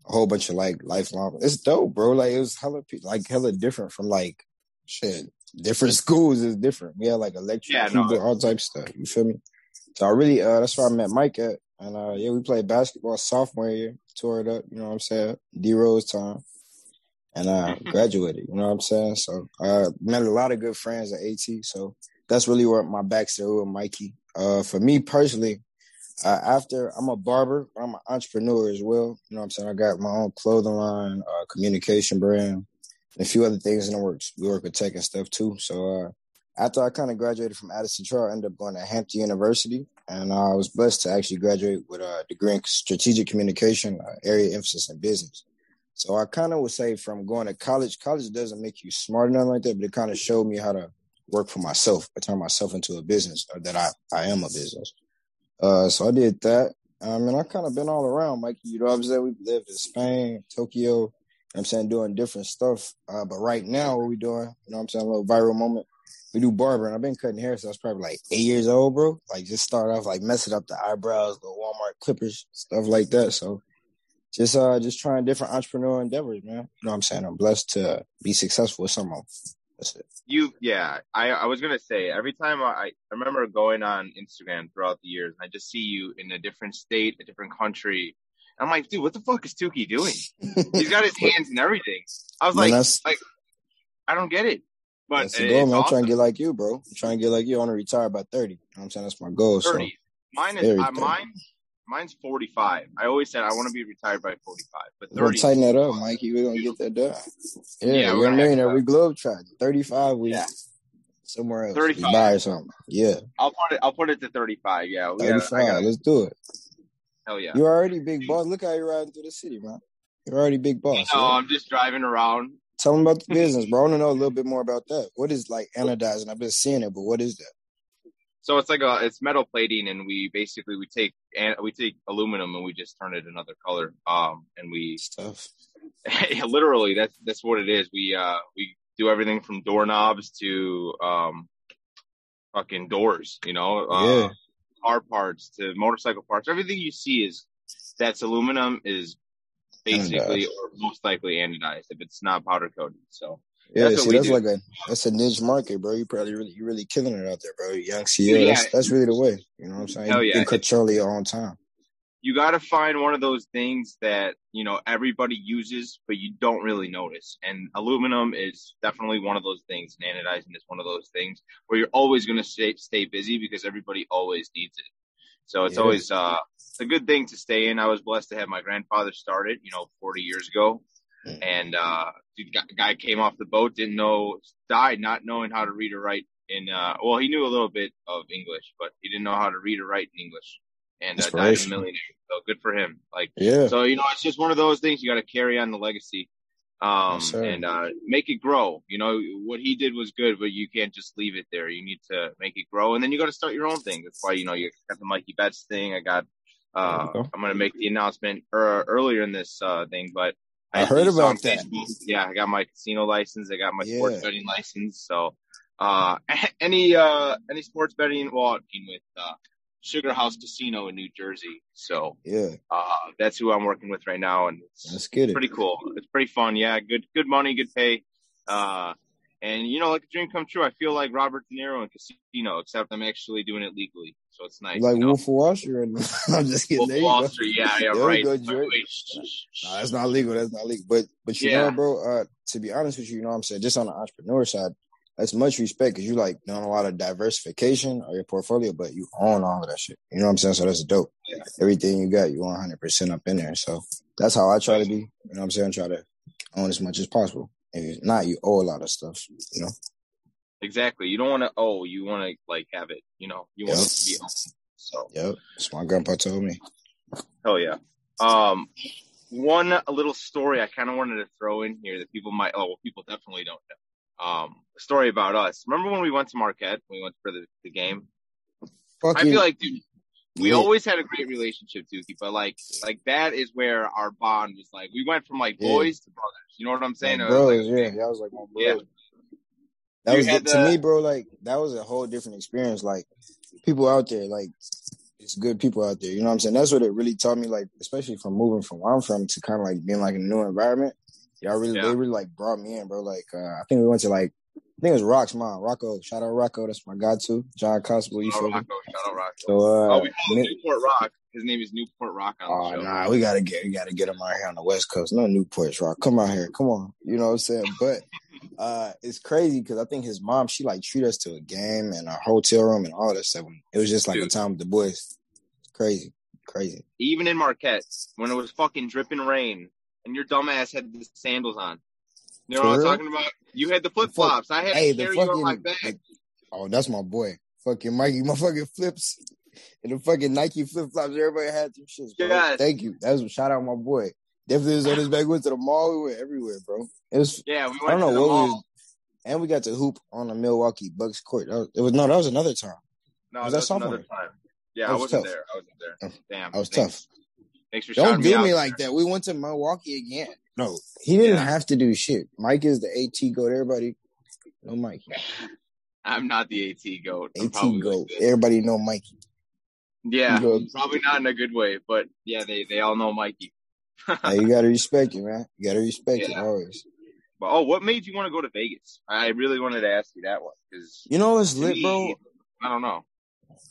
a whole bunch of like lifelong it's dope, bro. Like it was hella like hella different from like shit. Different schools is different. We had like electric Yeah, no. all types of stuff. You feel me? So I really uh that's where I met Mike at. And uh yeah, we played basketball sophomore year, tore it up, you know what I'm saying? D Rose time. And uh graduated, you know what I'm saying? So I met a lot of good friends at AT. So that's really where my backstory with Mikey. Uh for me personally, Uh, after I'm a barber, I'm an entrepreneur as well. You know what I'm saying? I got my own clothing line, uh, communication brand, and a few other things in the works. We work with tech and stuff too. So uh, after I kind of graduated from Addison Trail, I ended up going to Hampton University, and I was blessed to actually graduate with a degree in strategic communication, uh, area emphasis in business. So I kind of would say from going to college, college doesn't make you smart or nothing like that, but it kind of showed me how to work for myself, I turn myself into a business, or that I, I am a business. Uh, so I did that. I mean, I kind of been all around, Mike. You know saying? We've lived in Spain, Tokyo, you know I'm saying, doing different stuff. Uh, but right now, what we doing, you know what I'm saying, a little viral moment. We do barbering. I've been cutting hair since I was probably like eight years old, bro. Like just start off like messing up the eyebrows, the Walmart clippers, stuff like that. So just uh just trying different entrepreneurial endeavors, man. You know what I'm saying? I'm blessed to be successful with some of them. That's it. You, yeah, I, I was gonna say every time I, I remember going on Instagram throughout the years, and I just see you in a different state, a different country. I'm like, dude, what the fuck is Tookie doing? He's got his hands and everything. I was Man, like, that's- like, I don't get it. But That's the goal, man. I'm awesome. trying to get like you, bro. I'm trying to get like you. I want to retire by 30. You know what I'm saying? That's my goal. So 30. Mine is uh, mine. Mine's 45. I always said I want to be retired by 45, but we're gonna 30. tighten that up, Mikey. We're gonna get that done. Yeah, Yeah, we're we're a millionaire. We globe trot. 35, we Yeah. somewhere else. 35. Buy or something. Yeah, I'll put it. I'll put it to 35. Yeah, we gotta, 35. Gotta, Let's do it. hell yeah. You're already big boss. Look how you're riding through the city, man. You're already big boss. No, yeah? I'm just driving around. Tell them about the business, bro. I want to know a little bit more about that. What is like anodizing? I've been seeing it, but what is that? So it's like a it's metal plating, and we basically we take and we take aluminum and we just turn it another color. Um, and we Stuff. literally that's that's what it is. We uh we do everything from doorknobs to um fucking doors. You know, uh, car parts to motorcycle parts. Everything you see is that's aluminum is Uh, basically or most likely anodized if it's not powder coated. So Yeah, That's see, that's do. like a that's a niche market, bro. You probably really you really killing it out there, bro. Young Yeah. that's that's really the way. You know what I'm saying? Hell you yeah. control your own time. you got to find one of those things that you know everybody uses but you don't really notice and aluminum is definitely one of those things and anodizing is one of those things where you're always going to stay stay busy because everybody always needs it so it's Yeah. always uh it's a good thing to stay in. I was blessed to have my grandfather start it you know 40 years ago. Mm. and uh dude, guy- came off the boat didn't know died not knowing how to read or write in uh well he knew a little bit of english but he didn't know how to read or write in english. And uh, died a millionaire so good for him. Like Yeah. so you know, it's just one of those things you got to carry on the legacy, um, Yes, and uh, make it grow. You know, what he did was good, but you can't just leave it there. You need to make it grow, and then you got to start your own thing. That's why you know you got the Mikey Bets thing. I got. Uh, go. I'm gonna make the announcement er, earlier in this uh, thing, but I heard about on that. Facebook, Yeah, I got my casino license. I got my Yeah. sports betting license. So, uh, any uh, any sports betting, well, with uh, Sugar House Casino in New Jersey. So Yeah. uh, that's who I'm working with right now, and it's Let's get it. pretty cool. It's pretty fun. Yeah, good good money, good pay. Uh, and you know, like a dream come true. I feel like Robert De Niro in Casino, except I'm actually doing it legally, so it's nice. Like you know? Wolf of Wall Street? I'm just kidding. Wolf There Wall. Street. Yeah, yeah, There right. go, Wait, Jared. wait, shh, shh, shh. Nah, that's not legal. That's not legal. But but you Yeah. know, bro. Uh, to be honest with you, you know what I'm saying. Just on the entrepreneur side, that's much respect because you like doing a lot of diversification of your portfolio, but you own all of that shit. You know what I'm saying? So that's dope. Yeah. Everything you got, you 100 percent up in there. So that's how I try to be. You know what I'm saying? Try to own as much as possible. If not, you owe a lot of stuff. You know. Exactly. You don't want to. Oh, you want to like have it. You know, you want Yep. it to be owned. So Yep. That's what my grandpa told me. hell yeah. Um, one little story I kind of wanted to throw in here that people might. Oh, well, people definitely don't know. Um, story about us. Remember when we went to Marquette? We went for the, the game. Fuck I you. feel like, dude, we Yeah. always had a great relationship, Dookie, but like, like that is where our bond was like. We went from like Yeah. boys to brothers. You know what I'm saying? Like was brothers, like- yeah, that was like my Yeah. That You was the, to me, bro. Like that was a whole different experience. Like people out there, like it's good people out there. You know what I'm saying? That's what it really taught me. Like especially from moving from where I'm from to kind of like being like in a new environment. Y'all really, Yeah. they really like brought me in, bro. Like uh, I think we went to like I think it was Rock's mom, Rocco. Shout out Rocco. That's my guy too. John Constable. You Shout feel out me? Rocco. Shout out Rocco. So uh, oh, we call him Newport Rock. His name is Newport Rock Oh nah, we gotta get we gotta get him out here on the West Coast. No Newport Rock. Come out here. Come on. You know what I'm saying? But uh it's crazy because I think his mom, she like treat us to a game and a hotel room and all that stuff. It was just like a time with the boys. Crazy. Crazy. even in Marquette, when it was fucking dripping rain, and your dumbass had the sandals on. You know For what I'm real? talking about? You had the flip flops. I had Hey, to the carry you on my fucking. back. oh, that's my boy. Fucking Mikey, my fucking flips. And the fucking Nike flip flops, everybody had some shits, bro. Yes. Thank you. That was a shout out my boy. Definitely was on his back. Went to the mall. We went everywhere, bro. It was Yeah, we I don't know the what we was, and we got to hoop on the Milwaukee Bucks court. Was, it was no, that was another time. No, Was that that was another time. Yeah, That I was wasn't tough. there. I wasn't there. Mm. Damn. I was thanks. tough. Thanks for Don't do me, me like that. We went to Milwaukee again. No, he didn't Yeah. have to do shit. Mike is the AT goat. Everybody know Mike. I'm not the AT goat. I'm AT goat. like- Everybody know Mikey. yeah, Goat. probably not in a good way, but yeah, they they all know Mikey. Hey, you gotta respect it, man. You gotta respect it Yeah. always. But oh, what made you want to go to Vegas? I really wanted to ask you that one because You know it's lit, bro? I don't know.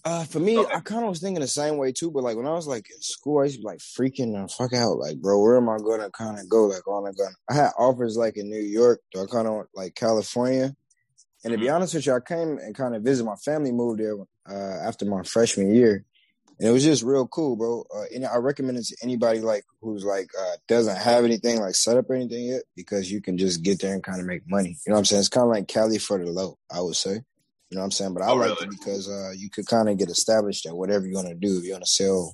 Uh, for me. I kind of was thinking the same way too. But like when I was like in school, I used to be like freaking the fuck out. Like, bro, where am I gonna kind of go? Like, on I gonna? I had offers like in New York, or kind of like California. And to be honest with you, I came and kind of visit my family. Moved there uh, after my freshman year, and it was just real cool, bro. Uh, and I recommend it to anybody like who's like uh, doesn't have anything like set up or anything yet, because you can just get there and kind of make money. You know what I'm saying? It's kind of like Cali for the low, I would say. You know what I'm saying? But I Oh, liked really? it because uh, you could kind of get established at whatever you're gonna do. If you're gonna sell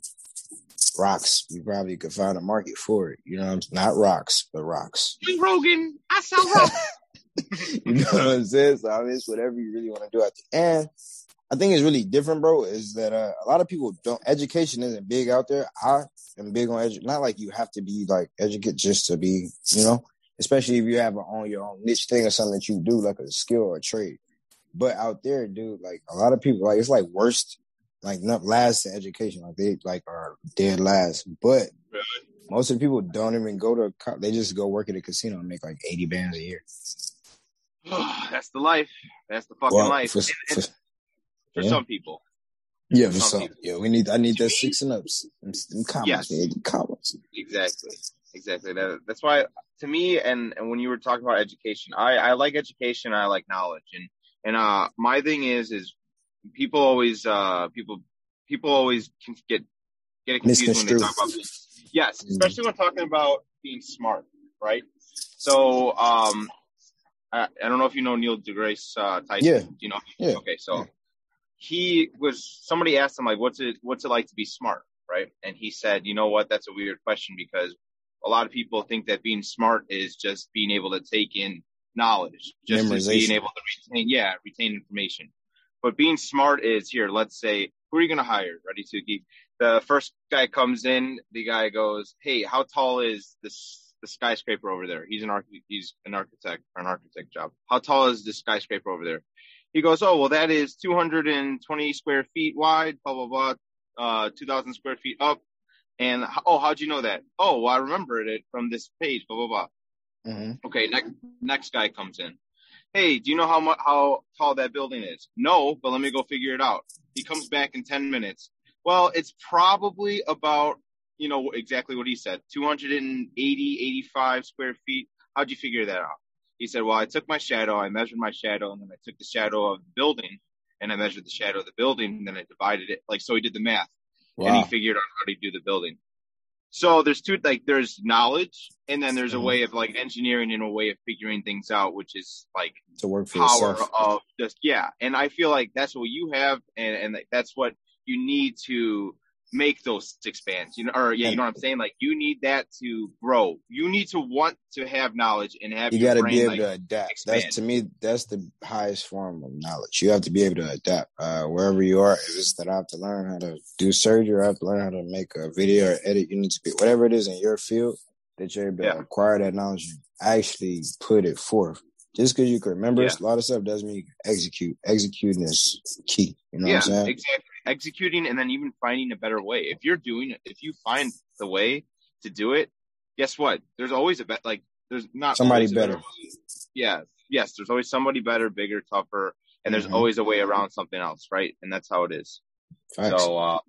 rocks, you probably could find a market for it. You know, what I'm saying? not rocks, but rocks. Hey, Rogan, I sell rock. you know what I'm saying? So I mean, it's whatever you really want to do. At the end, I think it's really different, bro. Is that uh, a lot of people don't education isn't big out there. I am big on education. Not like you have to be like educate just to be, you know. Especially if you have a, on your own niche thing or something that you do, like a skill or a trade. But out there, dude, like a lot of people, like it's like worst, like not last in education, like they like are dead last. But Really? most of the people don't even go to. co- They just go work at a casino and make like eighty bands a year. That's the life. That's the fucking Well, life. for- for- for yeah. some people. Yeah, for Some some. Yeah, we need. I need that six and ups. Them, them comments, Yes. Them. Exactly. Exactly. That, that's why to me and, and when you were talking about education, I, I like education, I like knowledge. And and uh my thing is is people always uh people people always can get get it confused when they talk about yes, especially when talking about being smart, right? So um I, I don't know if you know Neil deGrasse uh Tyson. Yeah. Do you know? Yeah. Okay, so Yeah. he was somebody asked him like what's it what's it like to be smart, right? And he said, you know what, that's a weird question because a lot of people think that being smart is just being able to take in knowledge, just being able to retain, yeah, retain information. But being smart is here. Let's say, who are you going to hire? Ready to geek. The first guy comes in. The guy goes, "Hey, how tall is this the skyscraper over there?" He's an arch- he's an architect for an architect job. How tall is this skyscraper over there? He goes, "Oh, well, that is 220 square feet wide. Blah blah blah. Uh, 2,000 square feet up." And oh, how'd you know that? Oh, well, I remembered it from this page. Blah blah blah. Hmm Okay, next next guy comes in. Hey, do you know how how tall that building is? No, but let me go figure it out. He comes back in ten minutes. Well, it's probably about you know exactly what he said 280 85 square feet how'd you figure that out he said well i took my shadow i measured my shadow and then i took the shadow of the building and i measured the shadow of the building and then i divided it like so he did the math and he figured out how to do the building. So there's two like there's knowledge and then there's a Mhm. way of like engineering and a way of figuring things out, which is like To work for power yourself. of just yeah. And I feel like that's what you have and, and that's what you need to make those six bands. You know, or yeah, you know what I'm saying? Like you need that to grow. You need to want to have knowledge and have You got to be able like to adapt. expand. That's to me. That's the highest form of knowledge. You have to be able to adapt uh, wherever you are. If it's that I have to learn how to do surgery, I have to learn how to make a video or edit. You need to be whatever it is in your field that you're able to Yeah. acquire that knowledge. Actually, put it forth. Just because you can remember Yeah. a lot of stuff doesn't mean you can execute. Executing is key. You know yeah, what I'm saying? exactly. Executing and then even finding a better way. If you're doing it, if you find the way to do it, guess what? There's always a bet. Like there's not Somebody better. way. Yeah, yes. There's always somebody better, bigger, tougher, and there's Mhm. always a way around something else, right? And that's how it is. Facts. So uh,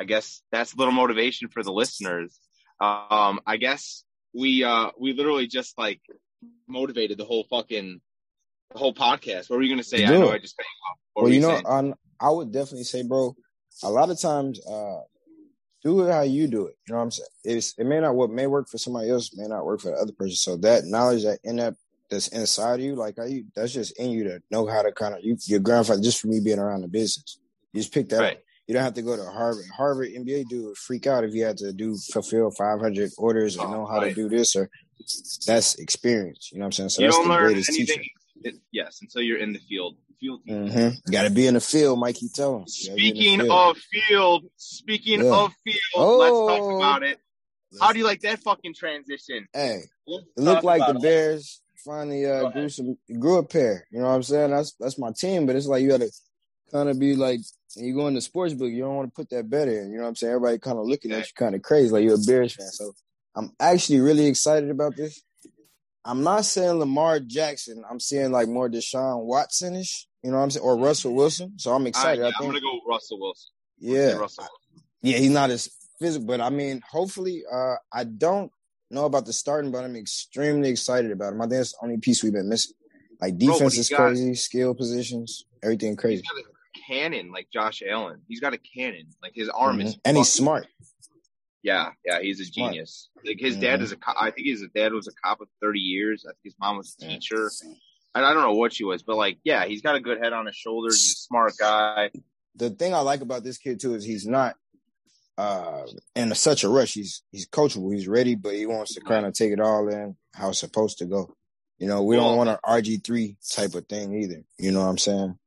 I guess that's a little motivation for the listeners. Um, I guess we uh, we literally just like motivated the whole fucking the whole podcast. What were you gonna say? I know. I just you off. What well, you know, saying? on I would definitely say, bro, a lot of times, uh, do it how you do it. You know what I'm saying? It's it may not what may work for somebody else may not work for the other person. So that knowledge that in that that's inside of you, like you that's just in you to know how to kind of you your grandfather just for me being around the business. You just pick that Right. up. You don't have to go to Harvard. Harvard MBA dude would freak out if you had to do fulfill 500 orders or Oh, know how right. to do this or that's experience. You know what I'm saying? So you that's don't the learn greatest anything. teacher. it- yes, until you're in the field. Field. Mm-hmm. Got to be in the field, Mikey. Tell him. You gotta be in the Speaking field. of field, speaking Yeah. of field, let's talk Oh. about it. How do you like that fucking transition? Hey, Let's it looked like the it. Bears finally uh, grew some grew a pair. You know what I'm saying? That's that's my team, but it's like you got to kind of be like you go in the sports book, you don't want to put that bet in. You know what I'm saying? Everybody kind of looking at you kind of crazy, like you're a Bears fan. So I'm actually really excited about this. I'm not saying Lamar Jackson. I'm saying like more Deshaun Watson ish. You know what I'm saying? Or Russell Wilson. So I'm excited. yeah, I I'm gonna go with Russell Wilson. yeah. Russell. Wilson. Yeah, he's not as physical, but I mean, hopefully, uh, I don't know about the starting, but I'm extremely excited about him. I think that's the only piece we've been missing. Like Bro, defense he's is got- crazy, skill positions, everything He's crazy. got a cannon like Josh Allen. He's got a cannon. Like his arm is Mhm. and he's smart. Yeah, yeah, he's a Smart. genius. Like his dad Mhm. is a cop. I think his dad was a cop of 30 years. I think his mom was a teacher. I, I don't know what she was, but like, yeah, he's got a good head on his shoulders. He's a smart guy. The thing I like about this kid too is he's not uh in such a rush. He's he's coachable. He's ready, but he wants to kind of take it all in how it's supposed to go. You know, we don't want an RG three type of thing either. You know what I'm saying?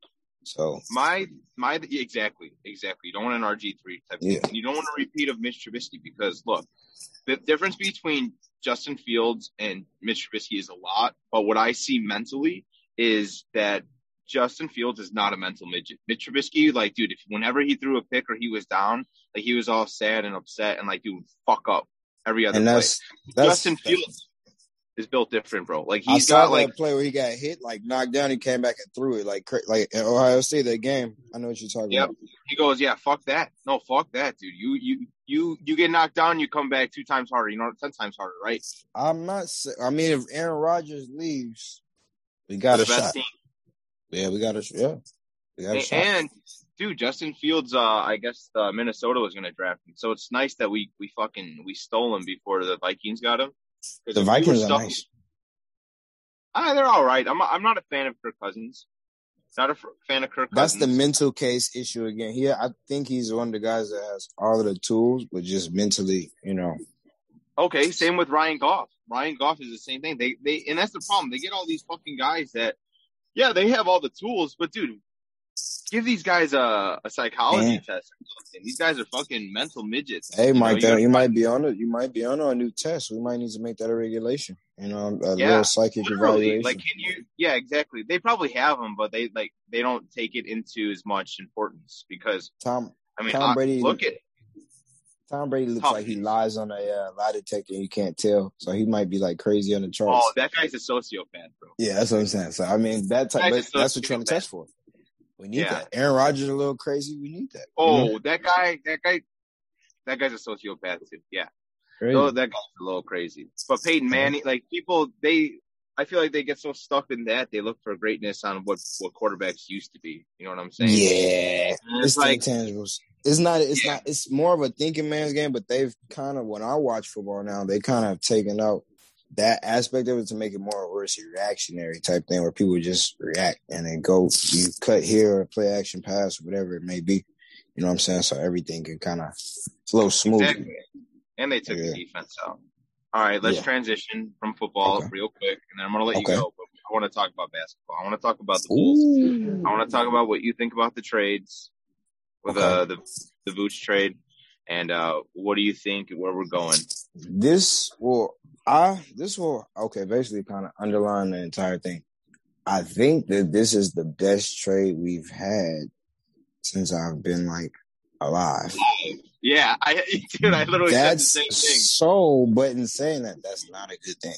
So My my exactly exactly. You don't want an RG three type. Yeah. Thing. You don't want a repeat of Mitch Trubisky because look, the difference between Justin Fields and Mitch Trubisky is a lot. But what I see mentally is that Justin Fields is not a mental midget. Mitch Trubisky, like, dude, if whenever he threw a pick or he was down, like he was all sad and upset and like, dude, fuck up every other and play. that's that's Justin Fields is built different, bro. Like I he's saw got like that play where he got hit, like knocked down. He came back and threw it, like like Ohio State that game. I know what you're talking Yep. about. He goes, yeah, fuck that. No, fuck that, dude. You you you you get knocked down, you come back two times harder. You know, ten times harder, right? I'm not. I mean, if Aaron Rodgers leaves, we got the a shot. team. Yeah, we got a yeah, we got a And, shot. and dude, Justin Fields, uh, I guess uh, Minnesota was going to draft him, so it's nice that we we fucking we stole him before the Vikings got him. The Vikings are nice. Ah, they're all right. I'm I'm not a fan of Kirk Cousins. Not a f- fan of Kirk Cousins. That's the mental case issue again. Here, I think he's one of the guys that has all of the tools, but just mentally, you know. Okay, same with Ryan Goff. Ryan Goff is the same thing. They they and that's the problem. They get all these fucking guys that, yeah, they have all the tools, but dude, give these guys a, a psychology Man. test. These guys are fucking mental midgets. Hey, You know, Mike, you you might be on it. You might be on a new test. We might need to make that a regulation. You know, a Yeah, little psychic evaluation. like, can you? Yeah, exactly. They probably have them, but they like they don't take it into as much importance because Tom I mean, Tom Brady- look at Tom Brady looks like he lies on a uh, lie detector. and You can't tell, so he might be like crazy on the charts. oh, that guy's a sociopath, bro. Yeah, that's what I'm saying. So I mean, that type, Guys but are so that's what you're trying to test for. We need Yeah. that. Aaron Rodgers a little crazy. We need that. Oh, know? that guy, that guy, that guy's a sociopath too. Yeah. Crazy. So that guy's a little crazy. But Peyton Manning, like people, they, I feel like they get so stuck in that they look for greatness on what what quarterbacks used to be. You know what I'm saying? yeah, And it's it's like, the intangibles. It's not. It's Yeah. not. It's more of a thinking man's game. But they've kind of when I watch football now, they kind of have taken out that aspect of it to make it more of a reactionary type thing where people just react and then go. You cut here or play action pass or whatever it may be. You know what I'm saying? So everything can kind of flow smoothly. exactly. And they took Yeah. the defense out. All right, let's Yeah. transition from football Okay. real quick, and then I'm gonna let Okay. you go. But I want to talk about basketball. I want to talk about the Bulls. Ooh. I want to talk about what you think about the trades with Okay. uh, the the Vooch trade, and uh, what do you think where we're going? This will I this will okay basically kind of underline the entire thing. I think that this is the best trade we've had since I've been like alive. Yeah, I dude, I literally That's said the same thing. so, but in saying that, that's not a good thing.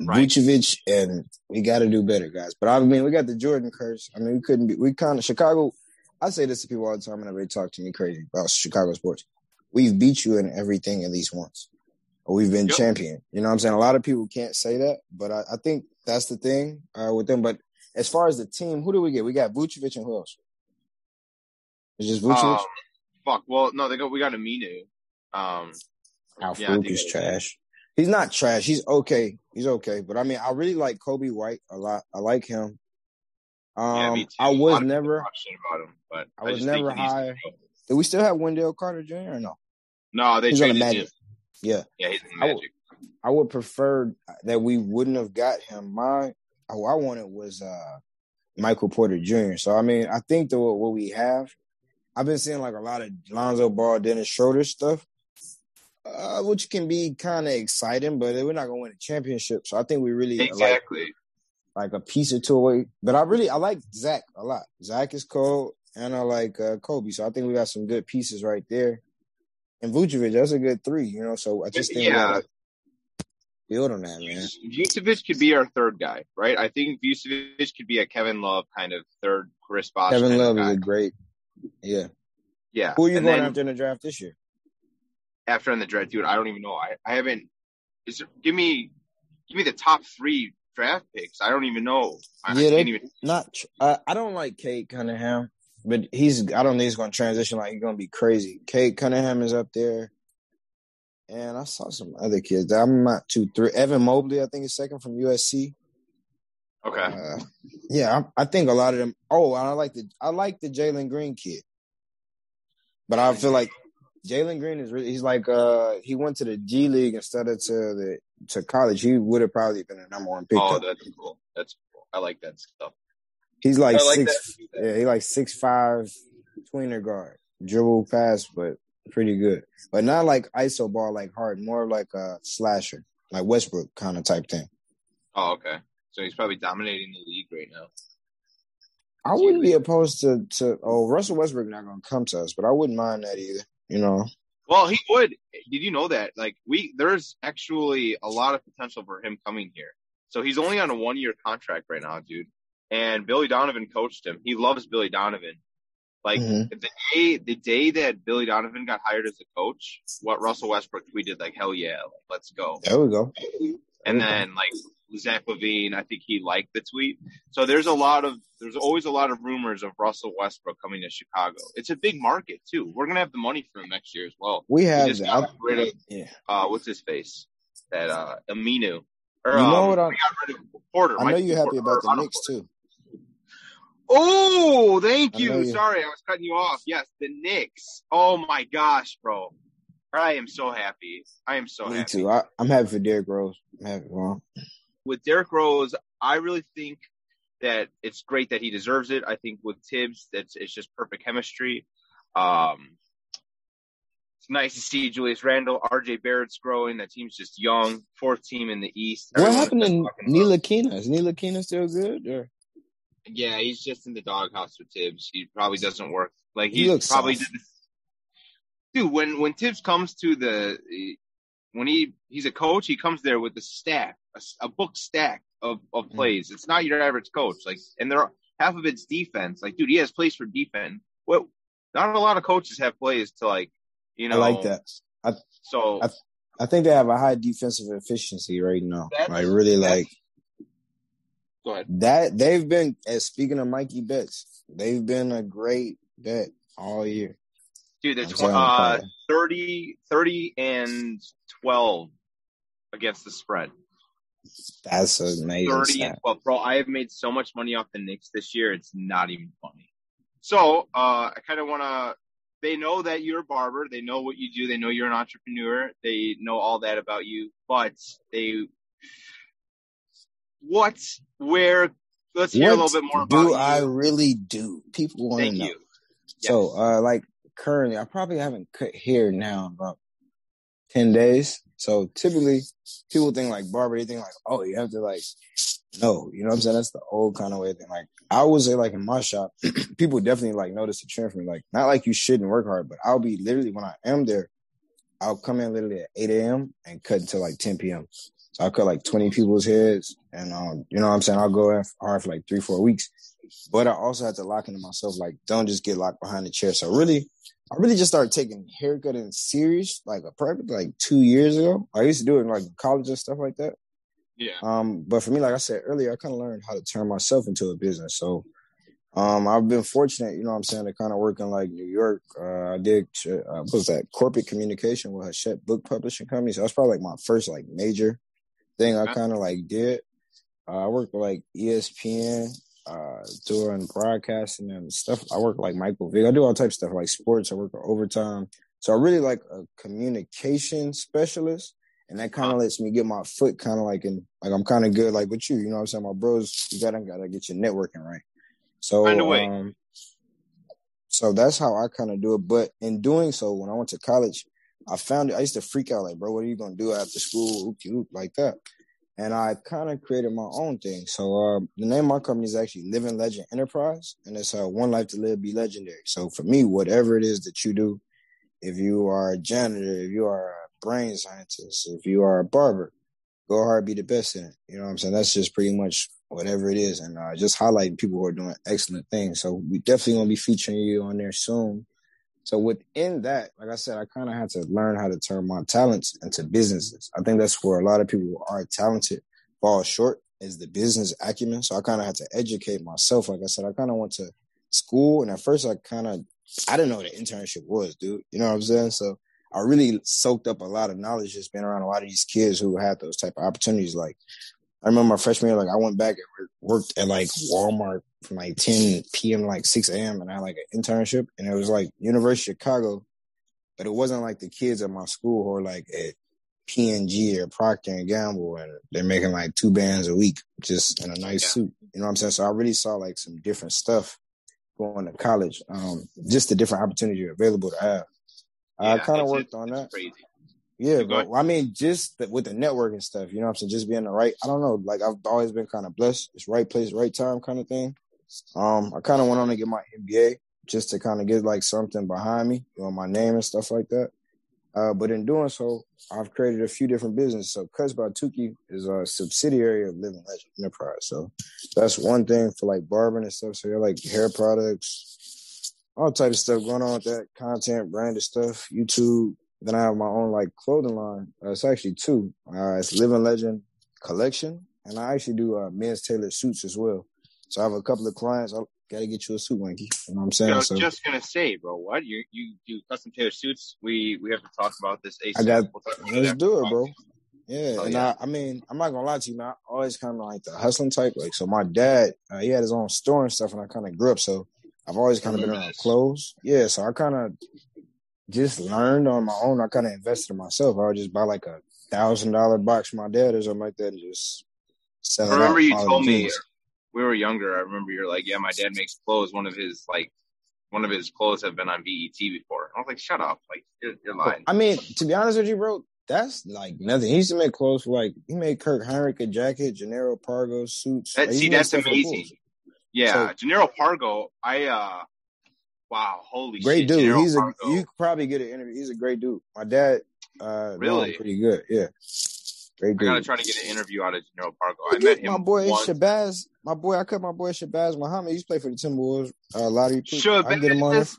Right. Vucevic and we got to do better, guys. But I mean, we got the Jordan curse. I mean, we couldn't be. We kind of Chicago. I say this to people all the time, and they talk to me crazy about Chicago sports. We've beat you in everything at least once, we've been Yep. champion. You know what I'm saying? A lot of people can't say that, but I, I think that's the thing uh, with them. But as far as the team, who do we get? We got Vucevic and who else? It's just Vucevic. Um, fuck. Well, no, they go. We got Aminu. Um, Al Yeah, I is trash. He's not trash. He's okay. He's okay. But I mean, I really like Coby White a lot. I like him. Um, yeah. I was never. about him, but I was never high. Do we still have Wendell Carter Jr. or no? No, they He's traded him. Yeah, Yeah, he's the I would- I would prefer that we wouldn't have got him. My who I wanted was uh Michael Porter Jr. So I mean, I think the what we have, I've been seeing like a lot of Lonzo Ball, Dennis Schroeder stuff, uh, which can be kind of exciting, but we're not gonna win a championship. So I think we really like Exactly. like a piece or two away. But I really I like Zach a lot. Zach is cold, and I like uh, Coby. So I think we got some good pieces right there. And Vucevic, that's a good three, you know. So I just think Yeah. build on that, man. Vucevic could be our third guy, right? I think Vucevic could be a Kevin Love kind of third Chris Bosh. Kevin Love is a great, yeah. yeah. Who are you and going then after in the draft this year? after in the draft, dude? I don't even know. I, I haven't. Is give me give me the top three draft picks. I don't even know. I, I Yeah, they- can't even. Not, uh, I don't like Cade Cunningham, but he's. I don't think he's going to transition like he's going to be crazy. Cade Cunningham is up there, and I saw some other kids. I'm not too three. Evan Mobley, I think, is second from USC. Okay. Uh, yeah, I, I think a lot of them. Oh, I like the I like the Jalen Green kid, but I feel like Jalen Green is really. He's like uh he went to the G League instead of to the to college. He would have probably been a number one pick. Oh, that's cool. That's cool. I like that stuff. He's like, like six. that. Yeah, he like six five tweener guard, dribble fast, but pretty good. But not like ISO ball like hard, more like a slasher, like Westbrook kind of type thing. Oh, okay. So he's probably dominating the league right now. I wouldn't be opposed to to oh Russell Westbrook not gonna come to us, but I wouldn't mind that either. You know, Well, he would. Did you know that? Like we, there's actually a lot of potential for him coming here. So he's only on a one year contract right now, dude. And Billy Donovan coached him. He loves Billy Donovan. Like Mhm. the day, the day that Billy Donovan got hired as a coach, what Russell Westbrook tweeted, like, hell yeah, like, let's go. there we go. And then like Zach LaVine, I think he liked the tweet. So there's a lot of there's always a lot of rumors of Russell Westbrook coming to Chicago. It's a big market too. We're gonna have the money for him next year as well. We We have just got rid of yeah. uh what's his face? That uh Aminu. Or, You know um, what I- we got rid of Porter. I know Mikey you're happy Porter, about the Knicks Otto too. Oh, thank you. you- Sorry, I was cutting you off. Yes, the Knicks. Oh my gosh, bro. I am so happy. I am so Me happy. too. I, I'm happy for Derrick Rose. I'm happy for him. with Derrick Rose, I really think that it's great that he deserves it. I think with Thibs, that's it's just perfect chemistry. Um, it's nice to see Julius Randle, RJ Barrett's growing. That team's just young, fourth team in the East. What happened to about- Kina? Is Ntilikina still good? Or Yeah, he's just in the doghouse with Thibs. He probably doesn't work. Like He probably soft. did. Dude, when when Thibs comes to the when he he's a coach, he comes there with a stack, a book stack of of Mm. plays. It's not your average coach. Like, and there are, half of it's defense. Like, dude, he has plays for defense. Well, not a lot of coaches have plays to like, you know. I like that. So I- I think they have a high defensive efficiency right now. Like really like go ahead. that. They've been as speaking of Mikey bets, they've been a great bet all year. Dude, it's saying, uh, 30, 30 and 12 against the spread. That's amazing. 30 stat. and 12. Bro, I have made so much money off the Knicks this year. It's not even funny. So, uh, I kind of want to, they know that you're a barber. They know what you do. They know you're an entrepreneur. They know all that about you, but they, what, where, let's hear a little bit more do about I really do? People want to know. you. So, uh, like currently, I probably haven't cut hair now about ten days. So typically, people think like barber. They think like, oh, you have to like, no, you know what I'm saying? That's the old kind of way. Thing. Like I would say, like in my shop, people definitely like notice the trend for me. Like not like you shouldn't work hard, but I'll be literally when I am there, I'll come in literally at eight a.m. and cut until like ten p.m. So I cut like twenty people's heads, and um, you know what I'm saying? I'll go hard for like three, four weeks. But I also had to lock into myself, like, don't just get locked behind the chair. So really, I really just started taking haircutting serious, like a private, like two years ago. I used to do it in like college and stuff like that. Yeah. Um, but for me, like I said earlier, I kind of learned how to turn myself into a business. So Um, I've been fortunate, you know what I'm saying, to kind of work in like New York. Uh, I did, uh, what was that, corporate communication with Hachette Book Publishing Company. So that's probably like my first like major thing I kind of like did. Uh, I worked with like ESPN, uh, doing broadcasting and stuff. I work like Michael Vick. I do all types of stuff like sports. I work overtime. So I really like a communication specialist. And that kind of lets me get my foot kind of like in, like I'm kind of good like with you, you know what I'm saying? My bros, you gotta, gotta get your networking right. So, Find a way. um, so that's how I kind of do it. But in doing so, when I went to college, I found it. I used to freak out like, bro, what are you gonna do after school? Oop, like that. And I kind of created my own thing. So um, the name of my company is actually Living Legend Enterprise, and it's uh, One Life to Live, Be Legendary. So for me, whatever it is that you do, if you are a janitor, if you are a brain scientist, if you are a barber, go hard, be the best in it. You know what I'm saying? That's just pretty much whatever it is, and uh, just highlighting people who are doing excellent things. So we definitely gonna be featuring you on there soon. So within that, like I said, I kind of had to learn how to turn my talents into businesses. I think that's where a lot of people who are talented fall short is the business acumen. So I kind of had to educate myself. Like I said, I kind of went to school, and at first I kind of I didn't know what an internship was, dude. You know what I'm saying? So I really soaked up a lot of knowledge just being around a lot of these kids who had those type of opportunities. Like I remember my freshman year, like I went back and worked at like Walmart from like 10 p.m. to like 6 a.m. and I had like an internship and it was like University of Chicago, but it wasn't like the kids at my school who are like at P&G or Procter and Gamble and they're making like two bands a week just in a nice Yeah. suit. You know what I'm saying? So I really saw like some different stuff going to college. Um, just the different opportunities available to have. I kind of worked it's- on that. Crazy. Yeah, but. I mean, just the, with the networking stuff, you know what I'm saying? Just being the right, I don't know, like I've always been kind of blessed. It's right place, right time kind of thing. Um, I kind of went on to get my MBA just to kind of get like something behind me, you know, my name and stuff like that. Uh, but in doing so, I've created a few different businesses. So Cuz Tookie is a subsidiary of Living Legend Enterprise. So that's one thing for like barbering and stuff. So you're like hair products, all type of stuff going on with that content, branded stuff, YouTube. Then I have my own like clothing line. Uh, it's actually two. Uh, it's Living Legend Collection, and I actually do uh, men's tailored suits as well. So I have a couple of clients. I gotta get you a suit, Winky. You know what I'm saying? I was So just gonna say, bro, what you you do custom tailored suits? We we have to talk about this. ASAP. I got. We'll Let's do it, bro. Yeah, Oh, and yeah. I, I mean, I'm not gonna lie to you, man. I always kind of like the hustling type. Like, so my dad, uh, he had his own store and stuff, and I kind of grew up. So I've always kind of been around clothes. Yeah, so I kind of just learned on my own. I kind of invested in myself. I would just buy like a thousand dollar box from my dad or something like that, and just sell it I remember you told me we were younger. I remember you're like, yeah, my dad makes clothes. One of his like one of his clothes have been on BET before. I was like, shut up, like you're, you're lying. I mean, to be honest with you, bro, that's like nothing. He used to make clothes for like he made Kirk Hinrich a jacket, Jannero Pargo suits. That, Like, see, that's amazing. Yeah, So- Jannero Pargo. I uh, wow, holy Great shit, dude. Jannero He's a you could probably get an interview. He's a great dude. My dad, uh, Really? pretty good. Yeah, great I gotta dude. I try to get an interview out of Jannero Pargo. I met him my boy once. Shabazz. My boy, I cut my boy Shabazz Muhammad. He used to play for the Timberwolves. Uh, lottery pick. I get him on. Shabazz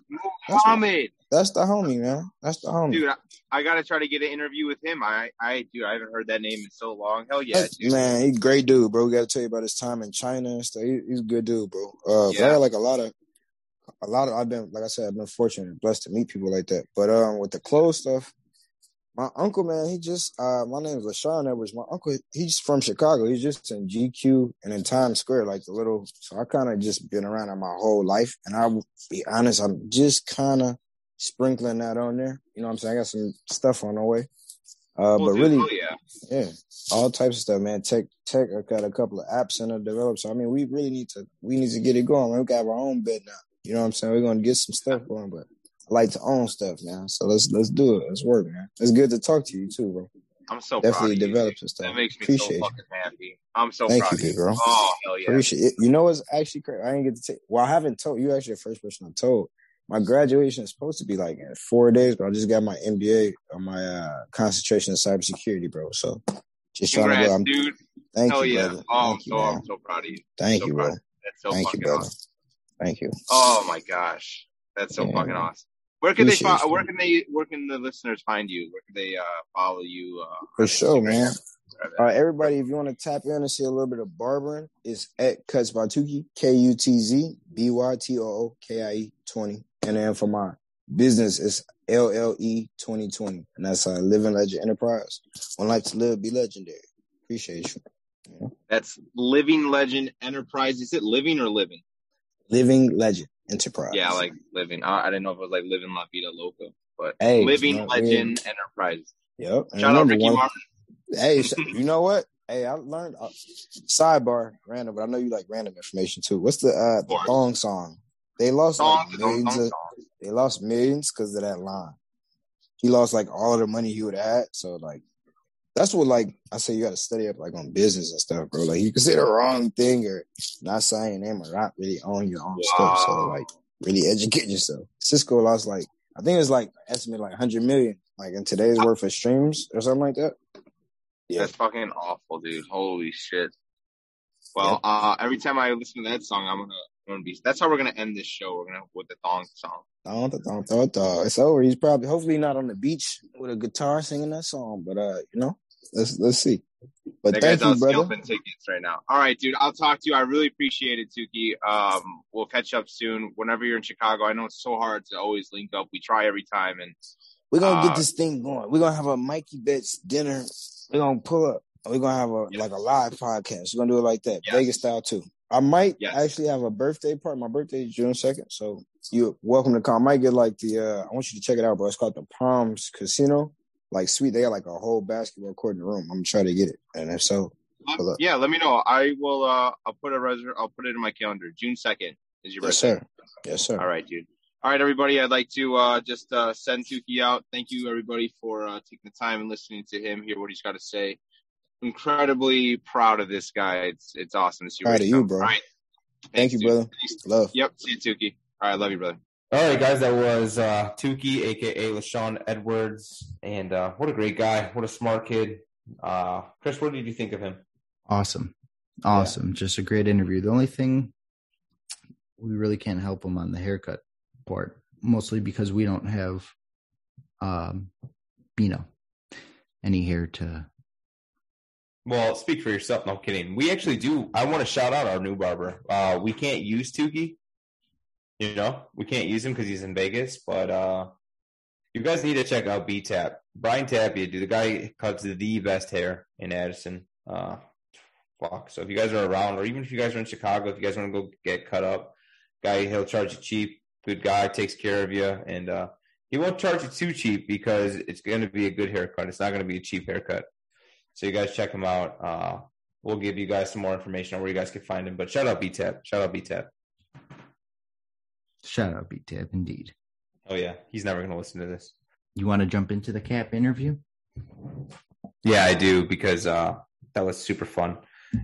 Muhammad. That's the homie, man. That's the homie. Dude, I, I gotta try to get an interview with him. I, I, dude, I haven't heard that name in so long. Hell yeah, That's- dude. man, he's a great dude, bro. We got to tell you about his time in China and stuff. He, he's a good dude, bro. Uh, but I Yeah. like a lot of, a lot of. I've been, like I said, I've been fortunate and blessed to meet people like that. But um, with the clothes stuff, my uncle, man, he just, uh, my name is LaShawn Edwards. My uncle, he's from Chicago. He's just in GQ and in Times Square, like the little. So I kind of just been around it my whole life, and I'll be honest, I'm just kind of sprinkling that on there. You know what I'm saying? I got some stuff on the way. Uh, Oh, but dude, really, hell yeah. yeah, all types of stuff, man. Tech, tech. I got a couple of apps in the develop. So I mean, we really need to, we need to get it going. Man. We got our own bed now. You know what I'm saying? We're gonna get some stuff going, but I like to own stuff now. So let's let's do it. Let's work, man. It's good to talk to you too, bro. I'm so Definitely proud of you. develop dude. some stuff. That makes me Appreciate so you. fucking happy. I'm so Thank proud you, of you, bro. Oh hell yeah. Appreciate it. You know what's actually crazy? I didn't get to take. Well, I haven't told you. Actually, the first person I told. My graduation is supposed to be like in four days, but I just got my MBA on my uh, concentration in cybersecurity, bro. So just trying to go. I'm, dude. thank Hell you, yeah. brother. Oh, I'm Thank you, so man. I'm so proud of you. Thank you, bro. That's so Thank you, fucking brother. awesome. Thank you. Oh my gosh. That's so Yeah. fucking awesome. Where can they Appreciate find, you. where can they where can the listeners find you? Where can they uh follow you uh For sure, man. All right, everybody, if you want to tap in and see a little bit of barbering, it's at Kutz by Tookie, K U T Z B Y T O O K I E 20. And then for my business, it's LLE 2020. And that's a Living Legend Enterprise. One life to live, be legendary. Appreciate you. That's Living Legend Enterprise. Is it living or living? Living Legend Enterprise. Yeah, like living. I, I didn't know if it was like living La Vida Loca, but Hey, Living not Legend Enterprise. Yep. And Shout out Ricky one- Martin. Hey, you know what? Hey, I learned uh, sidebar random, but I know you like random information too. What's the uh the thong song? They lost Song, like millions of, they lost millions because of that line. He lost like all of the money he would have had. So like that's what like I say you gotta study up like on business and stuff, bro. Like you can say the wrong thing or not saying your name or not really own your own stuff. So like really educate yourself. Sisqó lost like I think it's like estimate like hundred million, like in today's worth of streams or something like that. Yeah. That's fucking awful, dude. Holy shit. Well, uh, every time I listen to that song, I'm gonna, I'm gonna be. That's how we're gonna end this show. We're gonna with the thong song. Don't, don't, don't, don't. It's over. He's probably hopefully not on the beach with a guitar singing that song. But uh, you know, let's let's see. But that thank guy's you, brother. scalping tickets right now. All right, dude. I'll talk to you. I really appreciate it, Tookie. Um, we'll catch up soon. Whenever you're in Chicago, I know it's so hard to always link up. We try every time, and We're gonna Uh, get this thing going. We're gonna have a Mikey Bets dinner. We're gonna pull up. We're gonna have a like a live podcast. We're gonna do it like that, Yes. Vegas style too. I might Yes. actually have a birthday party. My birthday is June second, so you're welcome to come. I might get like the. uh I want you to check it out, bro. It's called the Palms Casino. Like sweet, they got like a whole basketball court in the room. I'm gonna try to get it, and if so, let- yeah, let me know. I will. Uh, I'll put a reser- I'll put it in my calendar. June second is your yes birthday. sir, yes sir. All right, dude. All right, everybody. I'd like to uh, just uh, send Tookie out. Thank you, everybody, for uh, taking the time and listening to him hear what he's got to say. Incredibly proud of this guy. It's it's awesome to see. Proud of you, bro. All right. Thank Thanks, you, brother. Thanks. Love. Yep. See you, Tookie. All right. Love you, brother. All right, guys, that was uh, Tookie, aka LaShawn Edwards, and uh, what a great guy! What a smart kid. Uh, Chris, what did you think of him? Awesome. Awesome. Just a great interview. The only thing we really can't help him on the haircut part, mostly because we don't have um you know any hair to Well, speak for yourself. No kidding. We actually do. I want to shout out our new barber. Uh, we can't use Tookie. You know, we can't use him because he's in Vegas. But uh, you guys need to check out B Tap. Brian Tapia, dude. The guy cuts the best hair in Addison. Uh, fuck. So if you guys are around, or even if you guys are in Chicago, if you guys want to go get cut up, guy he'll charge you cheap. Good guy, takes care of you, and uh, he won't charge you too cheap because it's going to be a good haircut. It's not going to be a cheap haircut. So you guys check him out. Uh, we'll give you guys some more information on where you guys can find him. But shout out B Tap. Shout out BTAP. Shout out B Tap indeed. Oh yeah, he's never going to listen to this. You want to jump into the cap interview? Yeah, I do because uh, that was super fun.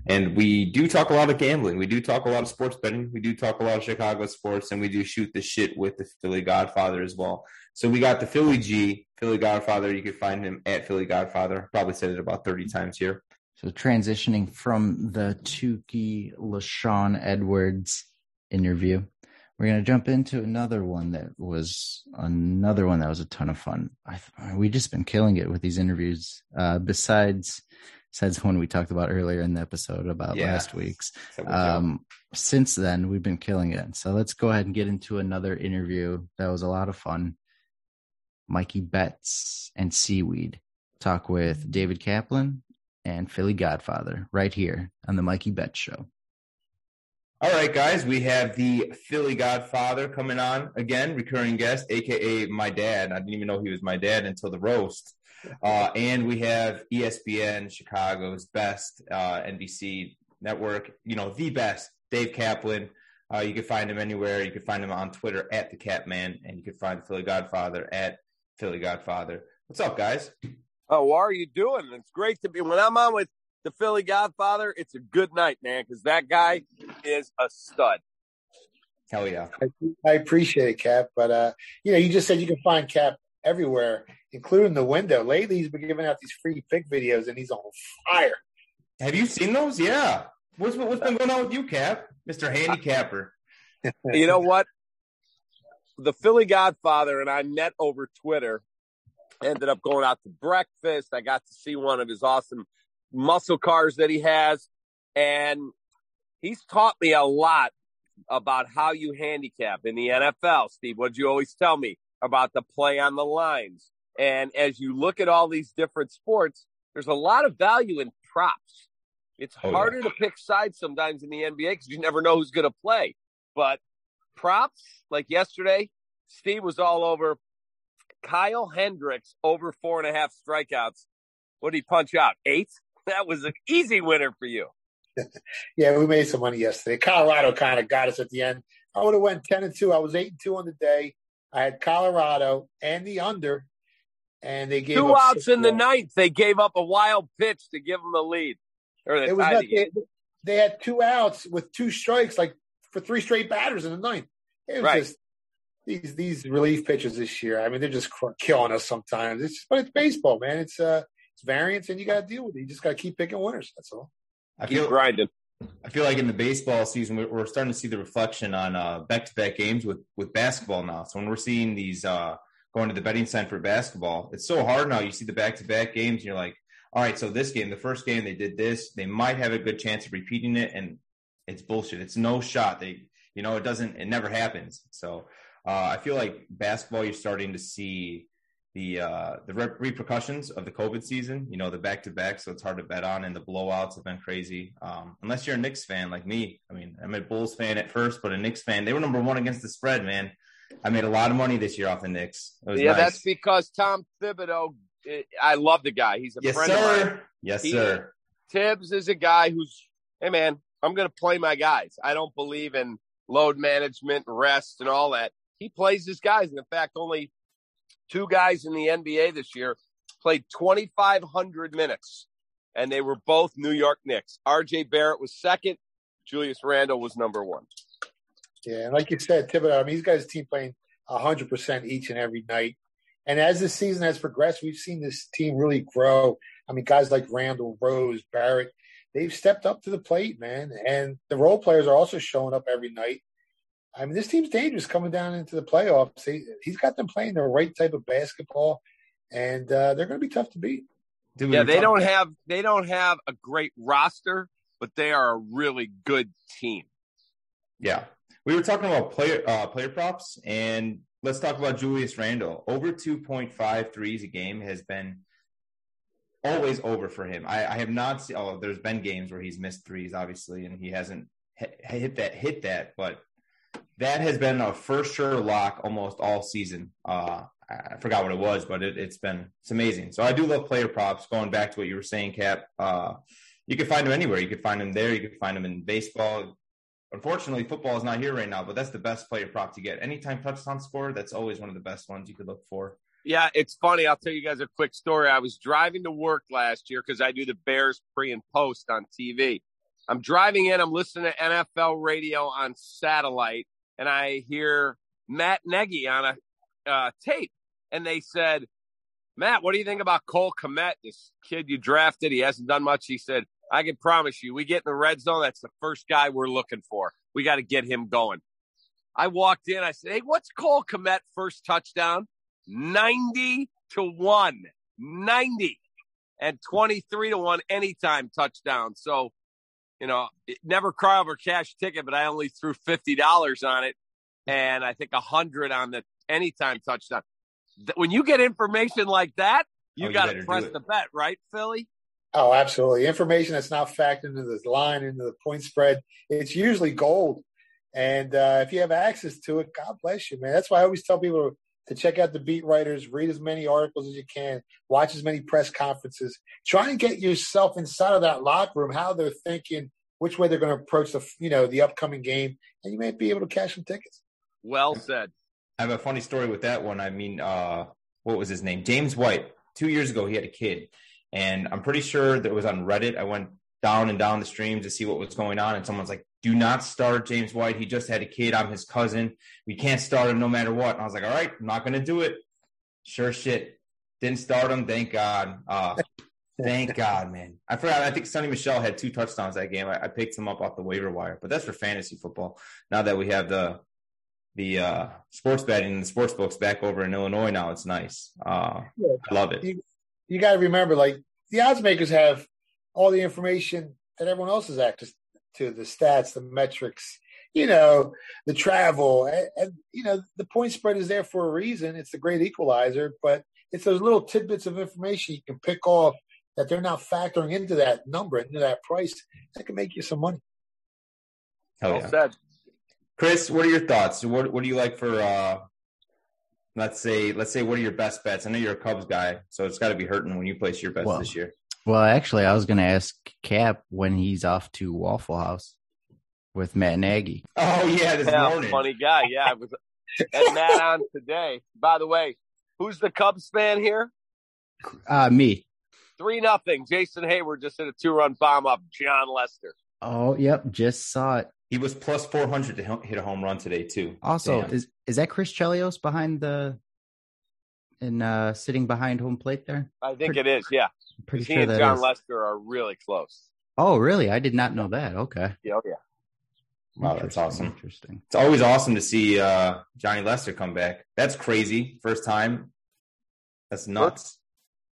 And we do talk a lot of gambling. We do talk a lot of sports betting. We do talk a lot of Chicago sports, and we do shoot the shit with the Philly Godfather as well. So we got the Philly G, Philly Godfather. You can find him at Philly Godfather. Probably said it about thirty times here. So transitioning from the Tookie LaShawn Edwards interview, we're gonna jump into another one that was another one that was a ton of fun. I we just been killing it with these interviews. Uh, besides, besides one we talked about earlier in the episode about Yeah. last week's. Um, since then, we've been killing it. So let's go ahead and get into another interview that was a lot of fun. Mikey Bets and Seaweed talk with David Kaplan and Philly Godfather right here on the Mikey Bets Show. All right, guys, we have the Philly Godfather coming on again, recurring guest, aka my dad. I didn't even know he was my dad until the roast. Uh, and we have ESPN, Chicago's best uh, NBC network, you know, the best, Dave Kaplan. Uh, you can find him anywhere. You can find him on Twitter at the Kapman, and you can find the Philly Godfather at Philly Godfather. What's up, guys? Oh, how are you doing? It's great to be when I'm on with the Philly Godfather. It's a good night, man, because that guy is a stud. Hell yeah. I, I appreciate it, Cap. But uh, you know, you just said you can find Cap everywhere, including the window. Lately, he's been giving out these free pick videos, and he's on fire. Have you seen those? Yeah. What's what's been going on with you, Cap, Mister Handicapper? You know what? The Philly Godfather and I met over Twitter. Ended up going out to breakfast. I got to see one of his awesome muscle cars that he has. And he's taught me a lot about how you handicap in the NFL, Steve. What'd you always tell me about the play on the lines? And as you look at all these different sports, there's a lot of value in props. It's Oh, yeah. harder to pick sides sometimes in the NBA because you never know who's going to play. But props, like yesterday, Steve was all over Kyle Hendricks over four and a half strikeouts. What did he punch out? Eight? That was an easy winner for you. Yeah, we made some money yesterday. Colorado kind of got us at the end. I would have went ten and two. I was eight and two on the day. I had Colorado and the under, and they gave Two outs in the ninth. They gave up a wild pitch to give them the lead. Or they It was not, they, they had two outs with two strikes, like for three straight batters in the ninth. It was Right. just these these relief pitchers this year. I mean, they're just cr- killing us sometimes. It's but it's baseball, man. It's uh it's variance, and you got to deal with it. You just got to keep picking winners. That's all. I Keep feel grinding. I feel like in the baseball season, we're, we're starting to see the reflection on uh, back-to-back games with with basketball now. So when we're seeing these uh, going to the betting sign for basketball, it's so hard now. You see the back-to-back games, and you're like, all right, so this game, the first game, they did this. They might have a good chance of repeating it, and it's bullshit. It's no shot. They, you know, it doesn't. It never happens. So uh, I feel like basketball, you're starting to see the uh, the re- repercussions of the COVID season. You know, the back to back, so it's hard to bet on, and the blowouts have been crazy. Um, unless you're a Knicks fan like me. I mean, I'm a Bulls fan at first, but a Knicks fan. They were number one against the spread, man. I made a lot of money this year off the Knicks. It was Yeah, nice. that's because Tom Thibodeau. eh, I love the guy. He's a yes, friend of mine. sir. Yes, He- sir. Thibs is a guy who's, hey man, I'm going to play my guys. I don't believe in load management, rest, and all that. He plays his guys. And in fact, only two guys in the NBA this year played 2,500 minutes, and they were both New York Knicks. RJ Barrett was second. Julius Randle was number one. Yeah, and like you said, Thibodeau, I mean, he's got his team playing 100% each and every night. And as the season has progressed, we've seen this team really grow. I mean, guys like Randle, Rose, Barrett, they've stepped up to the plate, man. And the role players are also showing up every night. I mean, this team's dangerous coming down into the playoffs. He, he's got them playing the right type of basketball, and uh, they're going to be tough to beat. Dude, Yeah, they don't have they don't have a great roster, but they are a really good team. Yeah. We were talking about player uh, player props, and let's talk about Julius Randle. Over 2.5 threes a game has been always over for him. I, I have not seen. Oh, there's been games where he's missed threes, obviously, and he hasn't hit, hit that hit that. But that has been a for sure lock almost all season. Uh, I forgot what it was, but it, it's been it's amazing. So I do love player props. Going back to what you were saying, Cap. Uh, you can find them anywhere. You could find them there. You could find them in baseball. Unfortunately, football is not here right now, but that's the best player prop to get. Anytime touchdown score, that's always one of the best ones you could look for. Yeah, it's funny. I'll tell you guys a quick story. I was driving to work last year because I do the Bears pre and post on TV. I'm driving in, I'm listening to NFL radio on satellite, and I hear Matt Nagy on a uh, tape. And they said, Matt, what do you think about Cole Kmet, this kid you drafted? He hasn't done much. He said, I can promise you, we get in the red zone. That's the first guy we're looking for. We got to get him going. I walked in. I said, Hey, what's Cole Kmet first touchdown? 90 to 1. 90 and 23 to 1 anytime touchdown. So, you know, never cry over cash ticket, but I only threw $50 on it and I think a 100 on the anytime touchdown. When you get information like that, you Oh, got to press the bet, right, Philly? Oh, absolutely. Information that's not factored into the line, into the point spread, it's usually gold. And uh, if you have access to it, God bless you, man. That's why I always tell people to check out the beat writers, read as many articles as you can, watch as many press conferences. Try and get yourself inside of that locker room, how they're thinking, which way they're going to approach the you know the upcoming game, and you may be able to cash some tickets. Well said. I have a funny story with that one. I mean, uh, what was his name? James White. Two years ago, he had a kid, and I'm pretty sure that it was on Reddit. I went down and down the stream to see what was going on, and someone's like, "Do not start James White. He just had a kid. I'm his cousin. We can't start him no matter what." And I was like, "All right, I'm not going to do it." Sure shit, didn't start him. Thank God. Uh, thank God, man. I forgot. I think Sony Michel had two touchdowns that game. I, I picked him up off the waiver wire, but that's for fantasy football. Now that we have the the uh, sports betting and the sports books back over in Illinois now. It's nice. Uh, I love it. You, you got to remember, like the odds makers have all the information that everyone else has access to the stats, the metrics, you know, the travel. And, and, you know, the point spread is there for a reason. It's the great equalizer, but it's those little tidbits of information you can pick off that they're not factoring into that number, into that price, that can make you some money. Hell Well yeah. said. Chris, what are your thoughts? What what do you like for uh let's say let's say what are your best bets? I know you're a Cubs guy, so it's gotta be hurting when you place your bets Well, this year. Well, actually, I was going to ask Cap when he's off to Waffle House with Matt Nagy. Oh yeah, this Yeah, morning. funny guy. Yeah, I was had Matt on today. By the way, who's the Cubs fan here? Uh, me. Three nothing. Jason Heyward just hit a two run bomb off Jon Lester. Oh, yep. Just saw it. He was plus four hundred to hit a home run today too. Also, Damn. is is that Chris Chelios behind the and uh sitting behind home plate there? I think it is. Yeah, Pretty he sure and that Jon is. Lester are really close. Oh, really? I did not know that. Okay. Yeah, oh, yeah. Wow, that's awesome. Interesting. It's always awesome to see uh Johnny Lester come back. That's crazy. First time. That's nuts.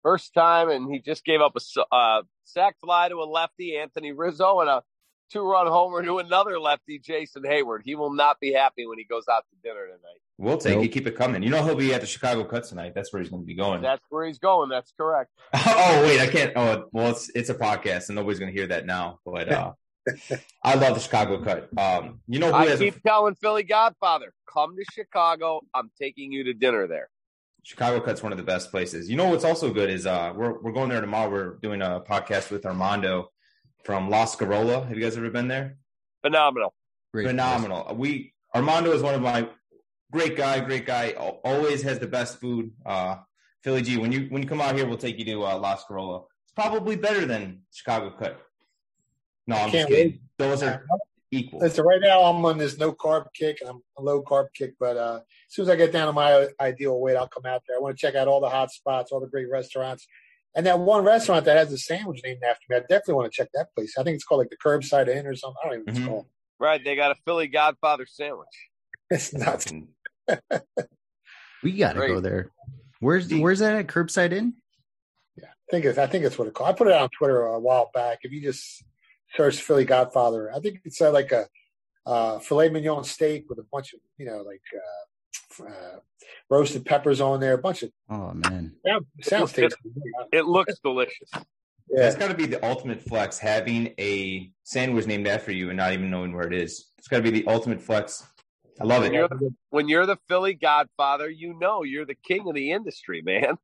First time, and he just gave up a uh, sac fly to a lefty, Anthony Rizzo, and a two run homer to another lefty, Jason Heyward. He will not be happy when he goes out to dinner tonight. We'll take Nope. it. Keep it coming. You know he'll be at the Chicago Cut tonight. That's where he's going to be going. That's where he's going. That's correct. oh wait, I can't. Oh well, it's it's a podcast, and nobody's going to hear that now. But uh, I love the Chicago Cut. Um, you know who I has a, keep telling Philly Godfather, come to Chicago. I'm taking you to dinner there. Chicago Cut's one of the best places. You know what's also good is uh, we're we're going there tomorrow. We're doing a podcast with Armando from Las Carola. Have you guys ever been there? Phenomenal. Great. phenomenal. We Armando is one of my great guy, great guy. Always has the best food. Uh, Philly G, when you when you come out here, we'll take you to uh, Las Carolla. It's probably better than Chicago Cut. No, I'm just Can't kidding. Those are equal. Listen, right now I'm on this no carb kick. I'm a low carb kick, but uh, as soon as I get down to my ideal weight, I'll come out there. I want to check out all the hot spots, all the great restaurants, and that one restaurant that has a sandwich named after me. I definitely want to check that place. I think it's called like the Curbside Inn or something. I don't even know what Mhm. it's called. Right. They got a Philly Godfather sandwich. It's nuts. We got to Great. go there. Where's where's that at? Curbside Inn? Yeah, I think it's I think it's what it called. I put it on Twitter a while back. If you just search Philly Godfather, I think it's uh, like a uh, filet mignon steak with a bunch of you know like uh, uh, roasted peppers on there, a bunch of Oh man. sound, sounds It- tasty. It looks delicious. That's Yeah, got to be the ultimate flex. Having a sandwich named after you and not even knowing where it is. It's got to be the ultimate flex. I love When it. you're, the, when you're the Philly Godfather, you know you're the king of the industry, man.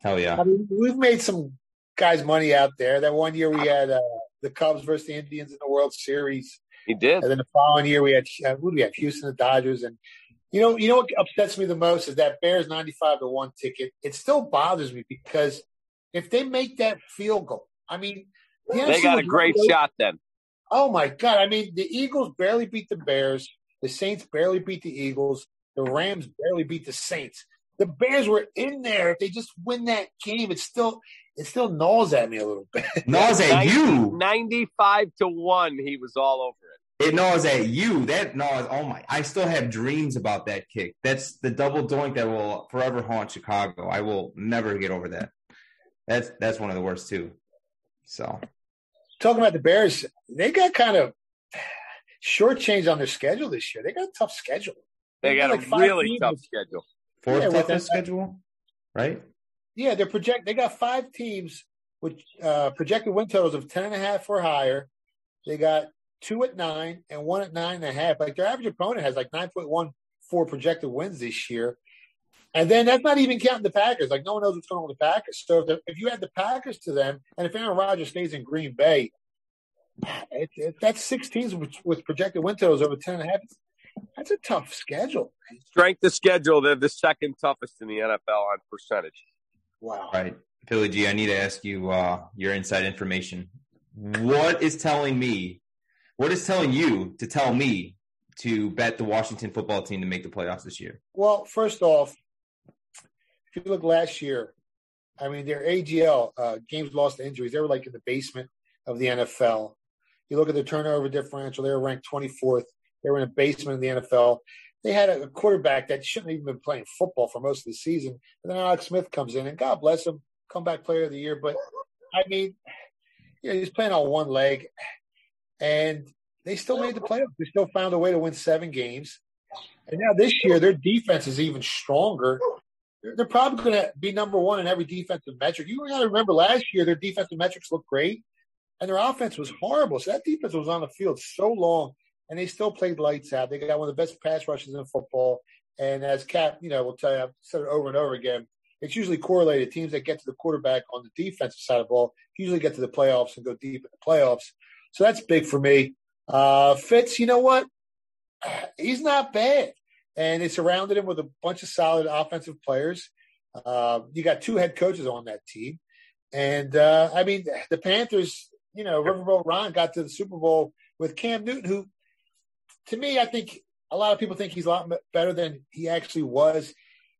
Hell I yeah. mean, we've made some guys money out there. That one year we had uh, the Cubs versus the Indians in the World Series, He did. and then the following year we had uh, who do we have? Houston, the Dodgers, and you know, you know what upsets me the most is that Bears ninety-five to one ticket. It still bothers me because if they make that field goal, I mean, the They NFC got a great wide open. shot then. Oh my god! I mean, the Eagles barely beat the Bears. The Saints barely beat the Eagles. The Rams barely beat the Saints. The Bears were in there. If they just win that game, it still it still gnaws at me a little bit. Gnaws at you. 95 to 1, he was all over it. It gnaws at you. That gnaws. Oh my! I still have dreams about that kick. That's the double doink that will forever haunt Chicago. I will never get over that. That's that's one of the worst too. So Talking about the Bears, they got kind of shortchanged on their schedule this year. They got a tough schedule. They got like a five really teams. tough schedule. fourth Yeah, toughest schedule, right? Yeah, they're project. They got five teams with uh, projected win totals of ten and a half or higher. They got two at nine and one at nine and a half. Like their average opponent has like nine point one four projected wins this year, and then that's not even counting the Packers. Like no one knows what's going on with the Packers. So if, the, if you add the Packers to them, and if Aaron Rodgers stays in Green Bay, it, it, that's six teams with, with projected win totals over ten and a half. That's a tough schedule. Strength of schedule, they're the second toughest in the NFL on percentage. Wow. Right, Philly G. I need to ask you uh, your inside information. What is telling me? What is telling you to tell me to bet the Washington football team to make the playoffs this year? Well, first off, if you look last year, I mean, their AGL, uh, games lost to injuries, they were like in the basement of the NFL. You look at the turnover differential, they were ranked 24th. They were in the basement of the NFL. They had a quarterback that shouldn't even been playing football for most of the season. And then Alex Smith comes in, and God bless him, comeback player of the year. But I mean, you know, he's playing on one leg, and they still made the playoffs. They still found a way to win seven games. And now this year, their defense is even stronger. They're, they're probably going to be number one in every defensive metric. You got to remember last year, their defensive metrics looked great, and their offense was horrible. So that defense was on the field so long, and they still played lights out. They got one of the best pass rushes in football. And as Cap, you know, will tell you, I've said it over and over again. It's usually correlated. Teams that get to the quarterback on the defensive side of the ball usually get to the playoffs and go deep in the playoffs. So that's big for me. Uh, Fitz, you know what? He's not bad. And they surrounded him with a bunch of solid offensive players. Uh, you got two head coaches on that team. And uh, I mean, the Panthers, you know, Riverboat Ron got to the Super Bowl with Cam Newton, who, to me, I think a lot of people think he's a lot better than he actually was.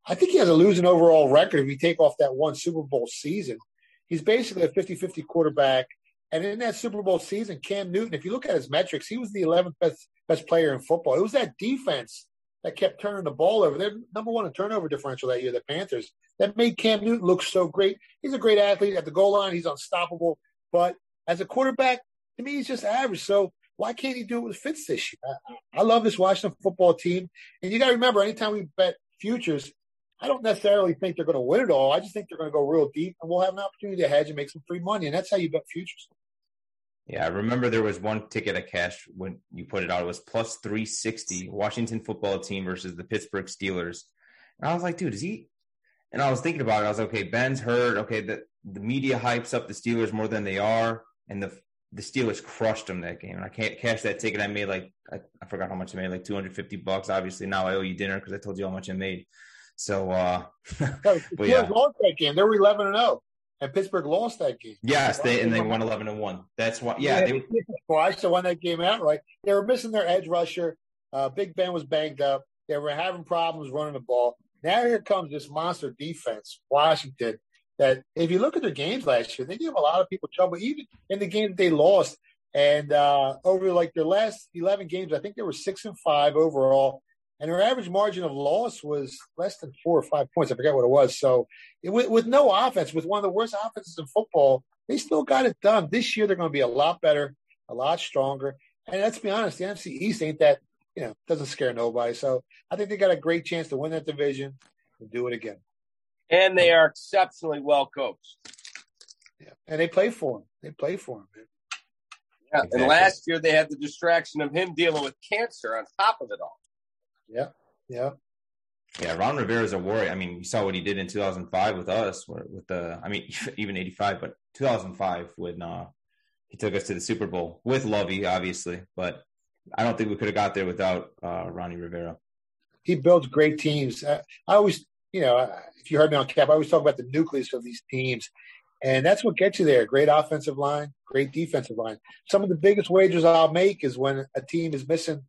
I think he has a losing overall record if you take off that one Super Bowl season. He's basically a 50 50 quarterback. And in that Super Bowl season, Cam Newton, if you look at his metrics, he was the 11th best, best player in football. It was that defense that kept turning the ball over. They're number one in turnover differential that year, the Panthers. That made Cam Newton look so great. He's a great athlete at the goal line. He's unstoppable. But as a quarterback, to me, he's just average. So why can't he do it with Fitz this year? I, I love this Washington football team. And you got to remember, anytime we bet futures, I don't necessarily think they're going to win it all. I just think they're going to go real deep, and we'll have an opportunity to hedge and make some free money. And that's how you bet futures. Yeah, I remember there was one ticket I cashed when you put it out. It was plus 360 Washington football team versus the Pittsburgh Steelers. And I was like, dude, is he? And I was thinking about it. I was like, okay, Ben's hurt. Okay, the, the media hypes up the Steelers more than they are. And the the Steelers crushed them that game. And I can't cash that ticket. I made like, I, I forgot how much I made, like 250 bucks. Obviously, now I owe you dinner because I told you how much I made. So, uh, but yeah. lost that game. They were 11 and 0 and Pittsburgh lost that game. Yes, they and they won eleven and one. That's why. Yeah, yeah they twice. So won that game outright. They were missing their edge rusher. Uh, Big Ben was banged up. They were having problems running the ball. Now here comes this monster defense, Washington. That if you look at their games last year, they gave a lot of people trouble, even in the game that they lost. And uh, over like their last eleven games, I think they were six and five overall and her average margin of loss was less than four or five points. I forget what it was. So it, with, with no offense, with one of the worst offenses in football, they still got it done. This year they're going to be a lot better, a lot stronger. And let's be honest, the NFC East ain't that you know doesn't scare nobody. So I think they got a great chance to win that division and do it again. And they are exceptionally well coached. Yeah, and they play for him. They play for him. Man. Yeah, exactly. and last year they had the distraction of him dealing with cancer on top of it all. Yeah. Yeah. Yeah, Ron Rivera is a warrior. I mean, you saw what he did in 2005 with us, with the, I mean, even 85, but 2005 when uh, he took us to the Super Bowl with Lovie, obviously. But I don't think we could have got there without uh, Ronnie Rivera. He builds great teams. I, I always, you know, if you heard me on cap, I always talk about the nucleus of these teams. And that's what gets you there. Great offensive line, great defensive line. Some of the biggest wagers I'll make is when a team is missing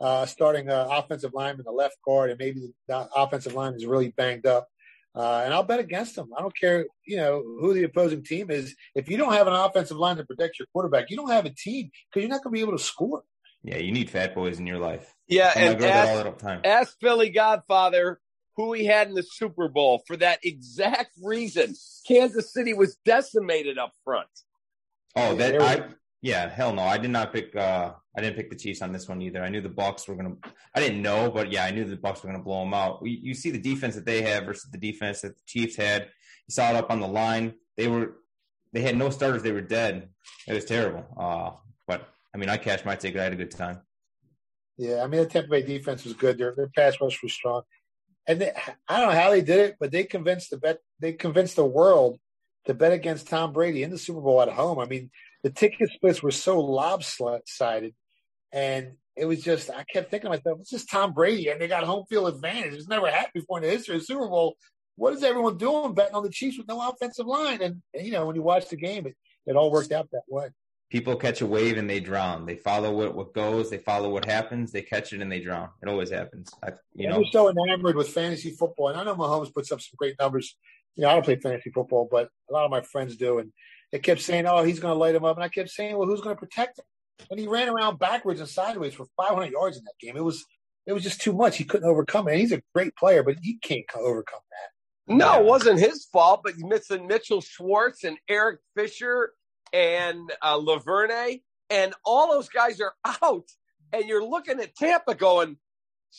uh, starting uh, offensive lineman, the left guard, and maybe the offensive line is really banged up. Uh, and I'll bet against them. I don't care, you know, who the opposing team is. If you don't have an offensive line to protect your quarterback, you don't have a team because you're not going to be able to score. Yeah, you need fat boys in your life. Yeah, and ask, ask Philly Godfather who he had in the Super Bowl for that exact reason. Kansas City was decimated up front. Oh, that I yeah, hell no. I did not pick. uh I didn't pick the Chiefs on this one either. I knew the Bucs were gonna. I didn't know, but yeah, I knew the Bucs were gonna blow them out. You, you see the defense that they have versus the defense that the Chiefs had. You saw it up on the line. They were. They had no starters. They were dead. It was terrible. Uh, but I mean, I cashed my ticket. I had a good time. Yeah, I mean, the Tampa Bay defense was good. Their their pass rush was strong, and they, I don't know how they did it, but they convinced the bet. They convinced the world to bet against Tom Brady in the Super Bowl at home. I mean, the ticket splits were so lopsided, and it was just I kept thinking to myself, it's just Tom Brady, and they got home field advantage. It's never happened before in the history of the Super Bowl. What is everyone doing betting on the Chiefs with no offensive line? And, and you know, when you watch the game, it, it all worked out that way. People catch a wave and they drown. They follow what, what goes. They follow what happens. They catch it and they drown. It always happens. I, you know, I'm so enamored with fantasy football, and I know Mahomes puts up some great numbers. You know, I don't play fantasy football, but a lot of my friends do, and they kept saying, "Oh, he's going to light him up," and I kept saying, "Well, who's going to protect him?" And he ran around backwards and sideways for 500 yards in that game. It was it was just too much. He couldn't overcome it. And he's a great player, but he can't overcome that. No, it wasn't his fault. But missing Mitchell Schwartz and Eric Fisher and uh, Laverne, and all those guys are out. And you're looking at Tampa going,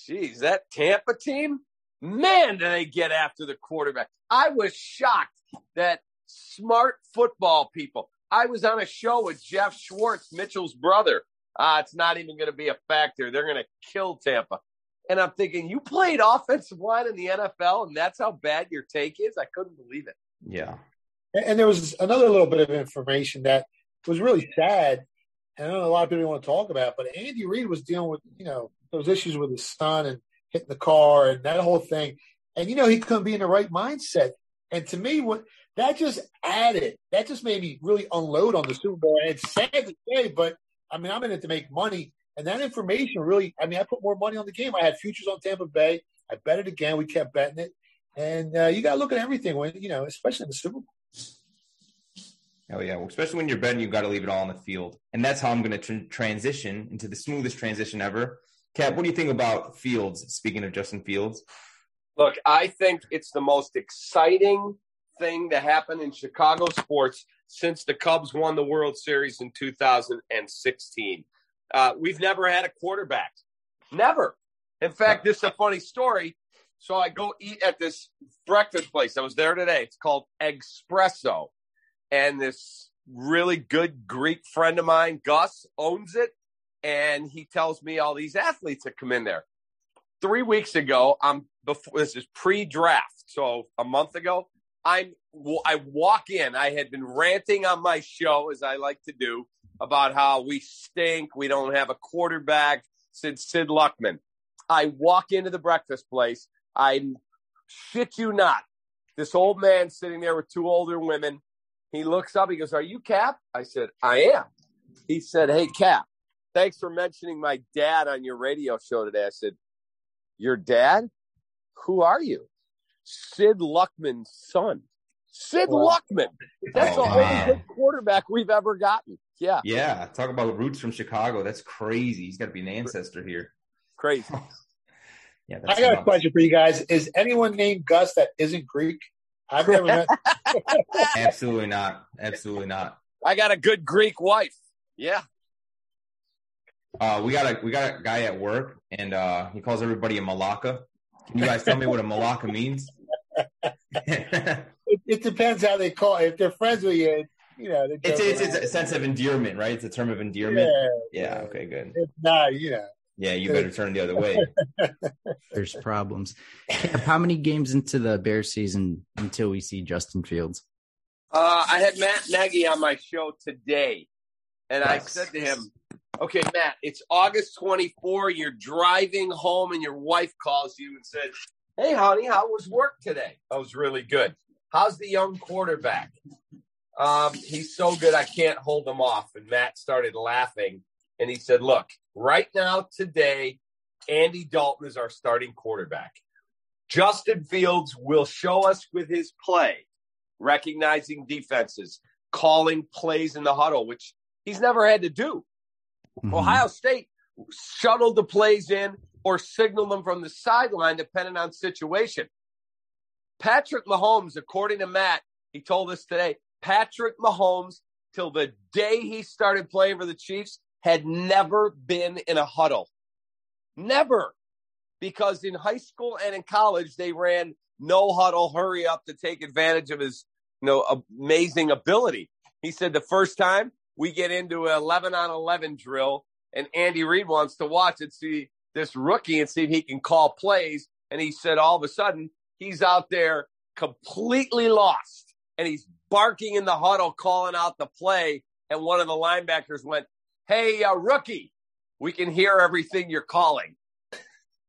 geez, that Tampa team, man, do they get after the quarterback. I was shocked that smart football people. I was on a show with Geoff Schwartz, Mitchell's brother. Ah, it's not even going to be a factor. They're going to kill Tampa. And I'm thinking, you played offensive line in the NFL, and that's how bad your take is. I couldn't believe it. Yeah. And and there was another little bit of information that was really sad. And I don't know a lot of people want to talk about, but Andy Reid was dealing with, you know, those issues with his son and hitting the car and that whole thing. And, you know, he couldn't be in the right mindset. And to me, what that just added, that just made me really unload on the Super Bowl. And it's sad to say, but I mean, I'm in it to make money. And that information really, I mean, I put more money on the game. I had futures on Tampa Bay. I bet it again. We kept betting it. And uh, you got to look at everything when, you know, especially in the Super Bowl. Oh yeah, well, especially when you're betting, you've got to leave it all on the field, and that's how I'm going to tr- transition into the smoothest transition ever. Cap, what do you think about Fields? Speaking of Justin Fields, Look, I think it's the most exciting thing to happen in Chicago sports since the Cubs won the World Series in 2016. Uh, we've never had a quarterback. Never. In fact, this is a funny story. So I go eat at this breakfast place. I was there today. It's called Espresso. And this really good Greek friend of mine, Gus, owns it. And he tells me all these athletes that come in there. Three weeks ago, I'm before this is pre-draft. So a month ago, I'm I walk in. I had been ranting on my show as I like to do about how we stink. We don't have a quarterback since Sid Luckman. I walk into the breakfast place. I shit you not. This old man sitting there with two older women. He looks up. He goes, "Are you Cap?" I said, "I am." He said, "Hey Cap, thanks for mentioning my dad on your radio show today." I said, "Your dad? Who are you?" Sid Luckman's son. Sid Wow. Luckman. That's Oh, the only man. good quarterback we've ever gotten. Yeah, yeah, talk about roots from Chicago. That's crazy. He's got to be an ancestor here. crazy. Yeah, that's I got a question for you guys. Is anyone named Gus that isn't Greek? I've never met. Absolutely not. Absolutely not. I got a good Greek wife. Yeah. Uh, we got a we got a guy at work, and uh, he calls everybody a malaka. Can you guys tell me what a malaka means? It, it depends how they call it. If they're friends with you, you know. It's, it's, it's a sense of endearment, right? It's a term of endearment. Yeah, Yeah. Okay. Good. If not, you know. Yeah. You better turn the other way. There's problems. How many games into the Bear season until we see Justin Fields? Uh, I had Matt Nagy on my show today, and I said to him, "Okay, Matt, it's August 24. You're driving home, and your wife calls you and said, "Hey, honey, how was work today?" I was really good. How's the young quarterback? Um, he's so good, I can't hold him off. And Matt started laughing, and he said, "Look, right now, today, Andy Dalton is our starting quarterback. Justin Fields will show us with his play." recognizing defenses, calling plays in the huddle, which he's never had to do. Mhm. Ohio State shuttled the plays in or signaled them from the sideline, depending on situation. Patrick Mahomes, according to Matt, he told us today, Patrick Mahomes, till the day he started playing for the Chiefs, had never been in a huddle. Never. Because in high school and in college, they ran no huddle, hurry up to take advantage of his you know, amazing ability. He said the first time we get into an 11 on 11 drill and Andy Reid wants to watch it, see this rookie and see if he can call plays. And he said all of a sudden he's out there completely lost and he's barking in the huddle, calling out the play. And one of the linebackers went, Hey, uh, rookie, we can hear everything you're calling.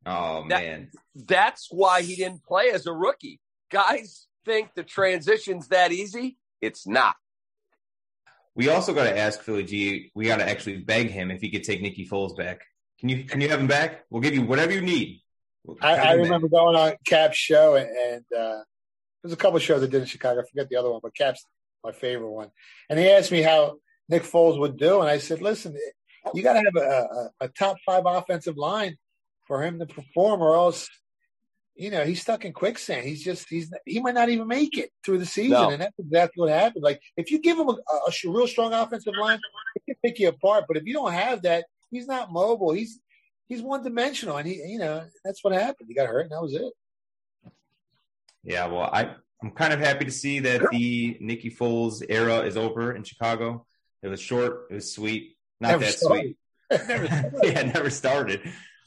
Oh That- man. That's why he didn't play as a rookie. Guys think the transition's that easy. It's not. We also got to ask Philly G. We got to actually beg him if he could take Nicky Foles back. Can you can you have him back? We'll give you whatever you need. We'll I, I him back. remember going on Cap's show, and, and uh, there's a couple of shows I did in Chicago. I forget the other one, but Cap's my favorite one. And he asked me how Nick Foles would do, and I said, "Listen, you got to have a, a, a top five offensive line for him to perform, or else you know, he's stuck in quicksand. He's just he's he might not even make it through the season, No. and that's exactly what happened. Like if you give him a, a, a real strong offensive line, he can pick you apart. But if you don't have that, he's not mobile. He's he's one dimensional, and he you know that's what happened. He got hurt, and that was it. Yeah, well, I I'm kind of happy to see that the Nikki Foles era is over in Chicago. It was short, it was sweet, not Never that started. sweet. Never yeah, never started.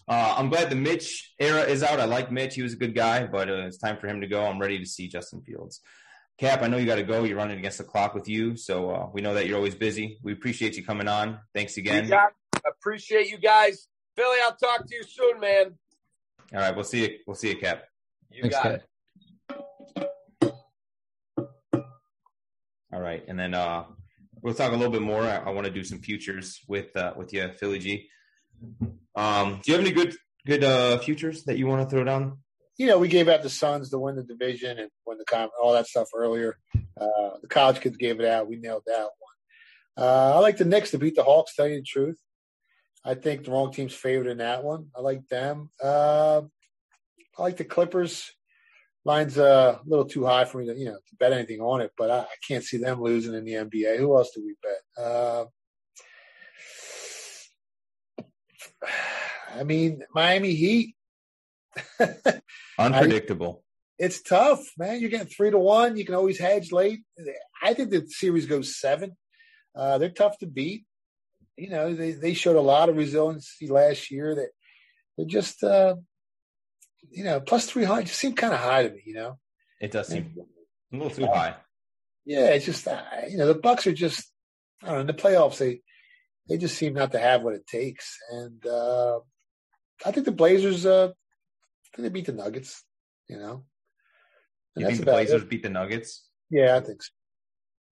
Uh, I'm glad the Mitch era is out. I like Mitch; he was a good guy, but uh, it's time for him to go. I'm ready to see Justin Fields. Cap, I know you got to go. You're running against the clock with you, so uh, we know that you're always busy. We appreciate you coming on. Thanks again. Got- appreciate you guys. Philly, I'll talk to you soon, man. All right, we'll see you. We'll see you, Cap. You Thanks, got Cap. it. All right, and then uh, we'll talk a little bit more. I, I want to do some futures with uh, with you, Philly G. Um, do you have any good good uh, futures that you want to throw down? you know, we gave out the Suns to win the division and win the con- all that stuff earlier. Uh, the college kids gave it out. We nailed that one. Uh, I like the Knicks to beat the Hawks. Tell you the truth, I think the wrong team's favored in that one. I like them. Uh, I like the Clippers. Line's uh, a little too high for me to you know to bet anything on it, but I, I can't see them losing in the NBA. Who else do we bet? Uh, I mean, Miami Heat. Unpredictable. it's tough, man. You're getting three to one. You can always hedge late. I think the series goes seven. Uh, they're tough to beat. You know, they, they showed a lot of resiliency last year. That they're just, uh, you know, plus three hundred just seemed kind of high to me. You know, It does seem a little too high. yeah, it's just uh, you know the Bucks are just I don't know in the playoffs they they just seem not to have what it takes, and uh, I think the Blazers uh, I think they beat the Nuggets. You know, And You think the Blazers it. beat the Nuggets? Yeah, I think so.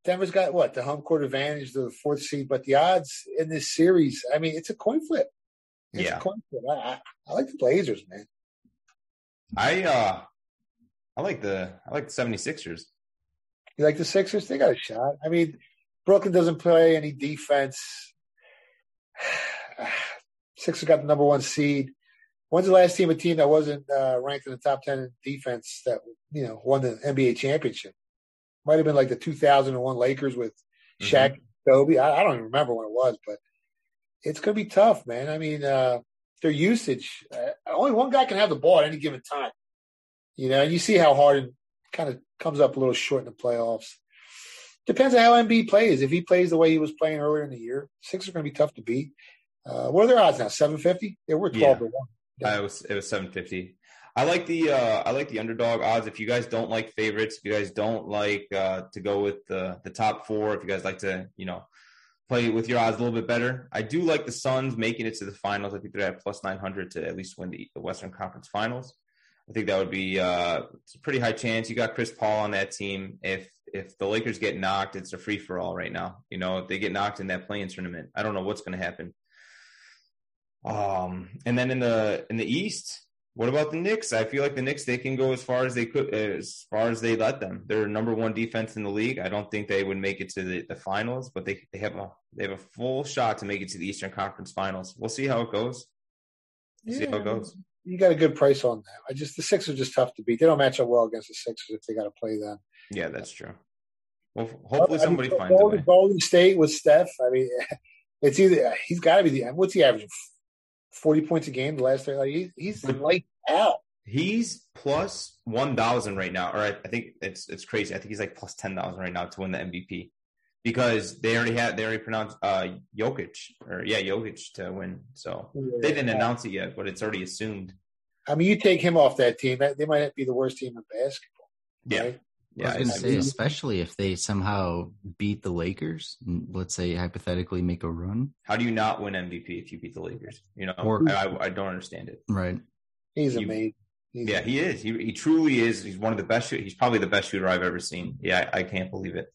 Denver's got what the home court advantage, the fourth seed, but the odds in this series, I mean, it's a coin flip. It's Yeah. a coin flip. I, I, I like the Blazers, man. I uh, I like the I like the 76ers. You like the Sixers? They got a shot. I mean, Brooklyn doesn't play any defense. Sixers got the number one seed. When's the last team a team that wasn't uh, ranked in the top ten in defense that you know won the NBA championship? Might have been like the 2001 Lakers with Shaq, Kobe. I, I don't even remember when it was, but it's going to be tough, man. I mean, uh, their usage. Uh, only one guy can have the ball at any given time. You know, and you see how Harden kind of comes up a little short in the playoffs. Depends on how Embiid plays. If he plays the way he was playing earlier in the year, six are going to be tough to beat. Uh, what are their odds now? Seven fifty. They were twelve to one. Uh, it was it was 750. I like the uh, I like the underdog odds. If you guys don't like favorites, if you guys don't like uh, to go with the the top four, if you guys like to you know play with your odds a little bit better, I do like the Suns making it to the finals. I think they're at plus 900 to at least win the, Western Conference Finals. I think that would be uh, a pretty high chance. You got Chris Paul on that team. If if the Lakers get knocked, it's a free for all right now. You know, if they get knocked in that play-in tournament, I don't know what's going to happen. Um, and then in the in the East, what about the Knicks? I feel like the Knicks they can go as far as they could, as far as they let them. They're number one defense in the league. I don't think they would make it to the, the finals, but they they have a they have a full shot to make it to the Eastern Conference Finals. We'll see how it goes. We'll see how it goes. You got a good price on them. I just the Sixers are just tough to beat. They don't match up well against the Sixers if they got to play them. Yeah, that's true. Well, hopefully I mean, somebody finds Golden. Golden State with Steph. I mean, it's either he's got to be the what's he averaging? Forty points a game the last three. Like he, he's like out. He's plus one thousand right now, or I, I think it's it's crazy. I think he's like plus ten thousand right now to win the MVP because they already had they already pronounced uh Jokic or yeah Jokic to win. So they didn't announce it yet, but it's already assumed. I mean, you take him off that team, that- they might not be the worst team in basketball. Yeah, right? Yeah. I was going to say, especially if they somehow beat the Lakers, let's say hypothetically make a run, How do you not win MVP if you beat the Lakers? You know, Or- I, I- I don't understand it. right? He's You- amazing. He's Yeah, he is. He, he truly is. He's one of the best. Shoot- he's probably the best shooter I've ever seen. Yeah, I, I can't believe it.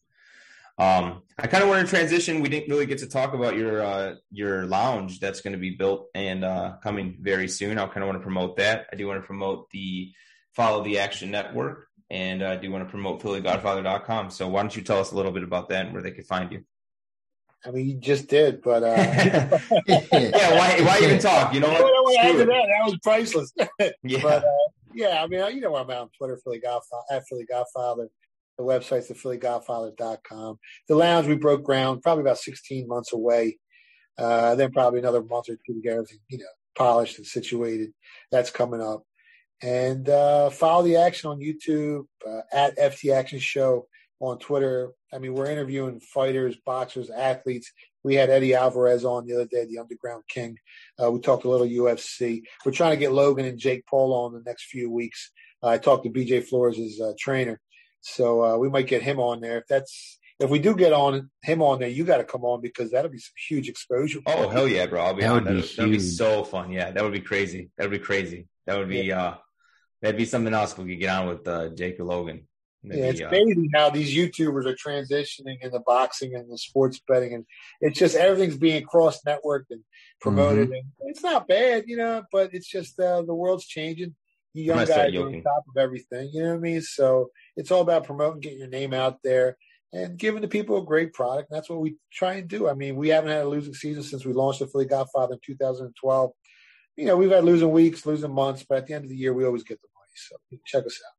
Um, I kind of want to transition. We didn't really get to talk about your uh, your lounge that's going to be built and uh, coming very soon. I kind of want to promote that. I do want to promote the Follow the Action Network, and I do want to promote PhillyGodfather.com. So why don't you tell us a little bit about that and where they can find you? I mean, you just did, but uh, yeah, why, why even talk? You know I don't want to add what? it. that. That was priceless. Yeah. But uh, Yeah, I mean, you know where I'm at on Twitter, Philly Godfather, at Philly Godfather. The website's the phillygodfather.com. The lounge, we broke ground probably about 16 months away. Uh, then probably another month or two to get everything, you know, polished and situated. That's coming up. And uh, follow the action on YouTube uh, at FT Action Show on Twitter. I mean, we're interviewing fighters, boxers, athletes. We had Eddie Alvarez on the other day, the Underground King. Uh, we talked a little UFC. We're trying to get Logan and Jake Paul on the next few weeks. I talked to BJ Flores' uh, trainer, so uh, we might get him on there. If that's if we do get on him on there, you got to come on because that'll be some huge exposure. Oh hell yeah, bro! I'll be That on. would be That'd, that'd be so fun. Yeah, that would be crazy. That would be crazy. That would be uh, that'd be something else we could get on with uh, Jake or Logan. That'd Yeah, it's uh, crazy how these YouTubers are transitioning in the boxing and the sports betting, and it's just everything's being cross networked and promoted. And it's not bad, you know, but it's just uh, the world's changing. You young guys are on top of everything, you know what I mean? So it's all about promoting, getting your name out there, and giving the people a great product. That's what we try and do. I mean, we haven't had a losing season since we launched the Philly Godfather in 2012. You know, we've had losing weeks, losing months, but at the end of the year, we always get the. So check us out.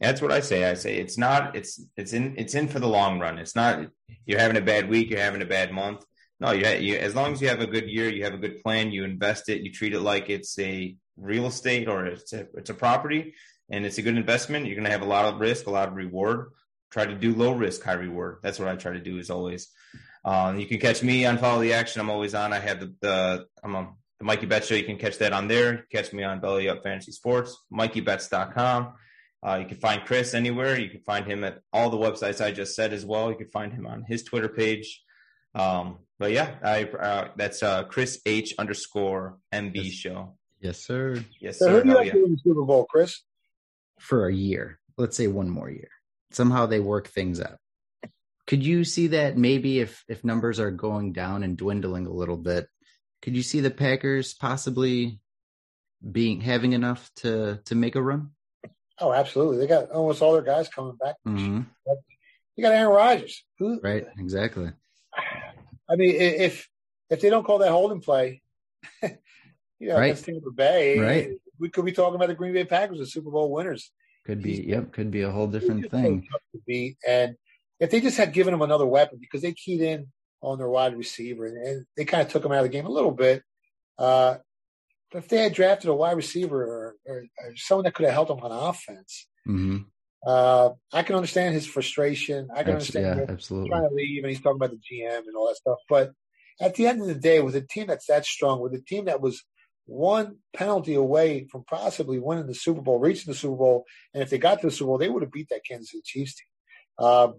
That's what I say. I say it's not. It's it's in. It's in for the long run. It's not. You're having a bad week. You're having a bad month. No, you, you as long as you have a good year, you have a good plan. You invest it. You treat it like it's a real estate or it's a it's a property, and it's a good investment. You're going to have a lot of risk, a lot of reward. Try to do low risk, high reward. That's what I try to do. As always, um, you can catch me on Follow the Action. I'm always on. I have the the I'm on the Mikey Bet Show. You can catch that on there. Catch me on Belly Up Fantasy Sports, MikeyBets.com. Uh, you can find Chris anywhere. You can find him at all the websites I just said as well. You can find him on his Twitter page. Um, but yeah, I uh, that's uh, Chris H underscore MB show. Yes, sir. Yes, So sir. who do you Hell like yeah. to win the Super Bowl, Chris? For a year, let's say one more year. Somehow they work things out. Could you see that maybe if if numbers are going down and dwindling a little bit, could you see the Packers possibly being having enough to to make a run? Oh, absolutely. They got almost all their guys coming back. hmm You got Aaron Rodgers. Who? Right, exactly. I mean, if if they don't call that holding play, you know, Right. against Tampa Bay, Right. we could be talking about the Green Bay Packers, the Super Bowl winners. Could be, yep, could be a whole different thing. to beat. And if they just had given him another weapon, because they keyed in on their wide receiver and, and they kind of took him out of the game a little bit. Uh, but if they had drafted a wide receiver or, or, or someone that could have helped him on offense, hmm uh, I can understand his frustration. I can Absolutely, understand yeah, absolutely. trying to leave and he's talking about the GM and all that stuff. But at the end of the day, with a team that's that strong, with a team that was one penalty away from possibly winning the Super Bowl, reaching the Super Bowl, and if they got to the Super Bowl, they would have beat that Kansas City Chiefs team. Um,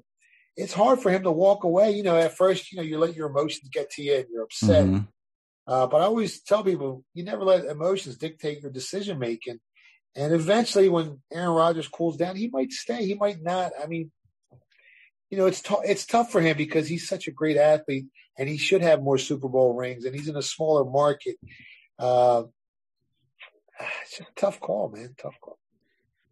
it's hard for him to walk away. You know, at first, you know, you let your emotions get to you and you're upset. Mhm. Uh, but I always tell people, you never let emotions dictate your decision making. And eventually, when Aaron Rodgers cools down, he might stay. He might not. I mean, you know, it's tough. It's tough for him because he's such a great athlete, and he should have more Super Bowl rings. And he's in a smaller market. Uh, it's a tough call, man. Tough call.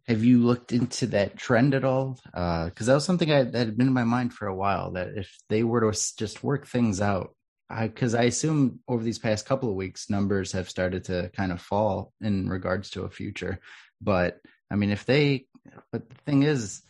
Have you looked into that trend at all? Uh, because that was something I, that had been in my mind for a while. That if they were to just work things out, because I, assume over these past couple of weeks, numbers have started to kind of fall in regards to a future. But I mean, if they, but the thing is,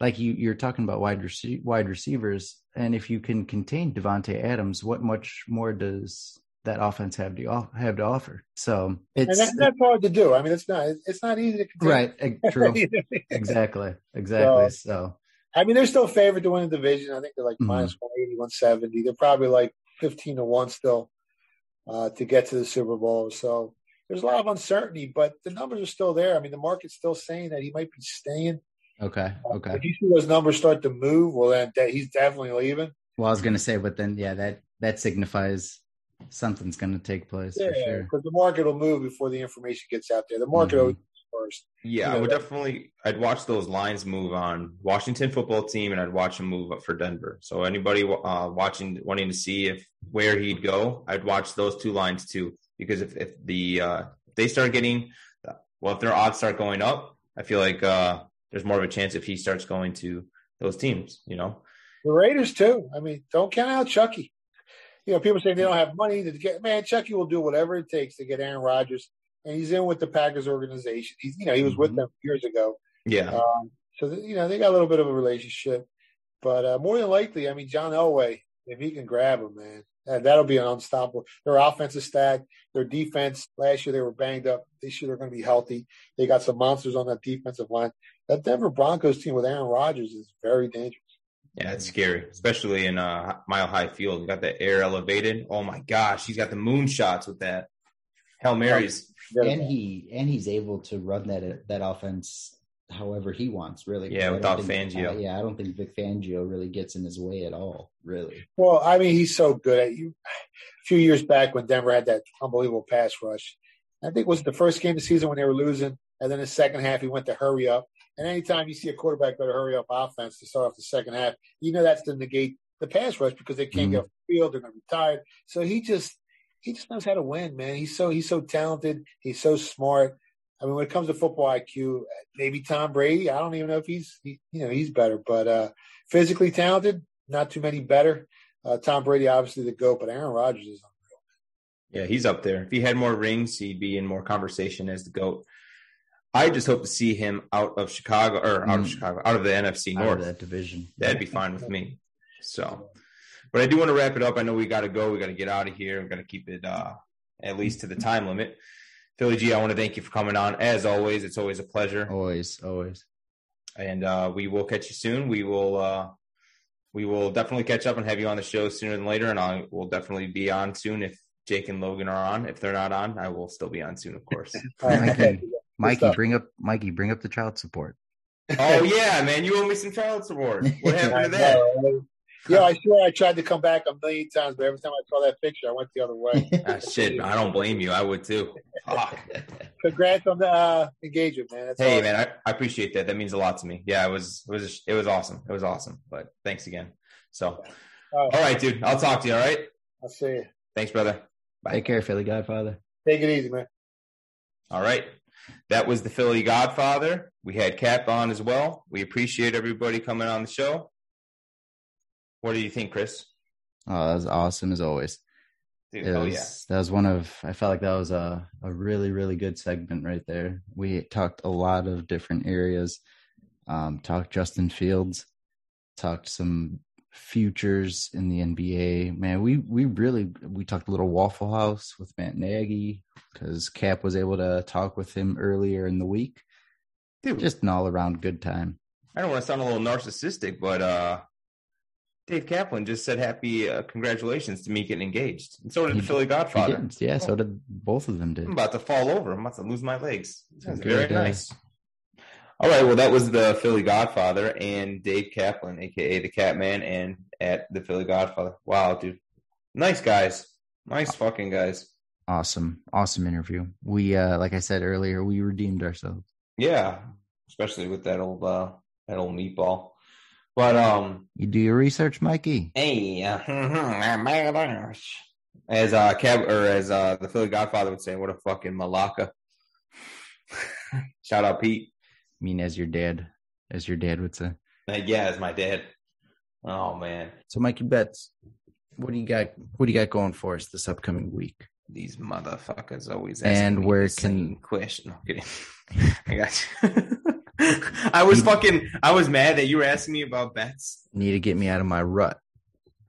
like you, you're talking about wide wide receivers, and if you can contain Davante Adams, what much more does that offense have to have to offer? So it's that, that's hard to do. I mean, it's not. It's not easy to contain. right, eh, true, exactly, exactly. So. I mean, they're still favored to win the division. I think they're like Mhm. minus 180, 170. They're probably like 15 to 1 still uh, to get to the Super Bowl. So there's a lot of uncertainty, but the numbers are still there. I mean, the market's still saying that he might be staying. Okay. Okay. If you see those numbers start to move, well, then he's definitely leaving. Well, I was gonna say, but then yeah, that that signifies something's gonna take place Yeah, for sure. because the market will move before the information gets out there. The market Mhm. always first. Yeah, You I would that- definitely. I'd watch those lines move on Washington football team, and I'd watch them move up for Denver. So anybody uh, watching, wanting to see if where he'd go, I'd watch those two lines too. Because if if the uh, if they start getting, well, if their odds start going up, I feel like uh, there's more of a chance if he starts going to those teams. You know, The Raiders too. I mean, don't count out Chucky. You know, people say they don't have money to get. Man, Chucky will do whatever it takes to get Aaron Rodgers. and he's in with the Packers organization. He's you know he was with them years ago. Yeah. Um, so you know they got a little bit of a relationship, but uh, more than likely, I mean John Elway, if he can grab him, man, that, that'll be an unstoppable. Their offensive stack, their defense. Last year they were banged up. This year they're going to be healthy. They got some monsters on that defensive line. That Denver Broncos team with Aaron Rodgers is very dangerous. Yeah, it's scary, especially in uh, Mile High Field. You got the air elevated. Oh my gosh, he's got the moon shots with that. Hail Marys. and he and he's able to run that that offense however he wants, really. Yeah, without think- Fangio. uh, yeah, I don't think Vic Fangio really gets in his way at all, really. Well, I mean, he's so good at you. A few years back when Denver had that unbelievable pass rush, I think it was the first game of the season when they were losing, and then the second half he went to hurry up. And anytime you see a quarterback to hurry up offense to start off the second half, you know that's to negate the pass rush because they can't Mhm. get off the field, they're going to be tired. So he just he just knows how to win, man. He's so he's so talented, he's so smart. I mean, when it comes to football IQ, maybe Tom Brady. I don't even know if he's he, you know he's better, but uh, physically talented, not too many better. Uh, Tom Brady, obviously the goat, but Aaron Rodgers is. Unreal. Yeah, he's up there. If he had more rings, he'd be in more conversation as the GOAT. I just hope to see him out of Chicago or out of Mm. Chicago, out of the NFC Out North. of that division. That'd be fine with me. So, but I do want to wrap it up. I know we got to go. We got to get out of here. We got to keep it uh, at least to the time limit. Philly G, I want to thank you for coming on. As always, it's always a pleasure. Always, always. And uh, we will catch you soon. We will. Uh, we will definitely catch up and have you on the show sooner than later. And I will definitely be on soon if Jake and Logan are on. If they're not on, I will still be on soon, of course. Mikey, Mikey, bring up Mikey, bring up the child support. oh yeah, man, you owe me some child support. What happened to that? know. Yeah, I swear I tried to come back a million times, but every time I saw that picture, I went the other way. Ah, shit, I don't blame you. I would too. Fuck. Congrats on the uh, engagement, man. That's Hey all. man, I, I appreciate that. That means a lot to me. Yeah, it was it was it was awesome. It was awesome. But thanks again. So, Oh, all right, dude. I'll talk to you. All right. I'll see you. Thanks, brother. Take care, Philly Godfather. Take it easy, man. All right. That was the Philly Godfather. We had Cap on as well. We appreciate everybody coming on the show. What do you think, Chris? Oh, that was awesome as always. Dude, It oh was, yeah. That was one of I felt like that was a, a really, really good segment right there. We talked a lot of different areas. Um, talked Justin Fields, talked some futures in the NBA. Man, we we really we talked a little Waffle House with Matt Nagy because Cap was able to talk with him earlier in the week. Dude, Just an all around good time. I don't want to sound a little narcissistic, but uh Dave Kaplan just said happy uh, congratulations to me getting engaged. And so did He the Philly Godfather. Yeah, so did both of them did. I'm about to fall over. I'm about to lose my legs. That's very nice. All right. Well, that was the Philly Godfather and Dave Kaplan, aka the Kapman, and at the Philly Godfather. Wow, dude. Nice guys. Nice fucking guys. Awesome, awesome interview. We uh like I said earlier, we redeemed ourselves. Yeah. Especially with that old uh that old meatball. But um You do your research, Mikey. Hey, uh, as uh Cap or as uh the Philly Godfather would say, what a fucking malacca. Shout out Pete. I mean, as your dad, as your dad would say. Uh, yeah, as my dad. Oh man, So, Mikey Bets, what do you got? What do you got going for us this upcoming week? these motherfuckers always asking And me where can- question? No, I'm kidding. I got you. I was fucking. I was mad that you were asking me about bets. Need to get me out of my rut.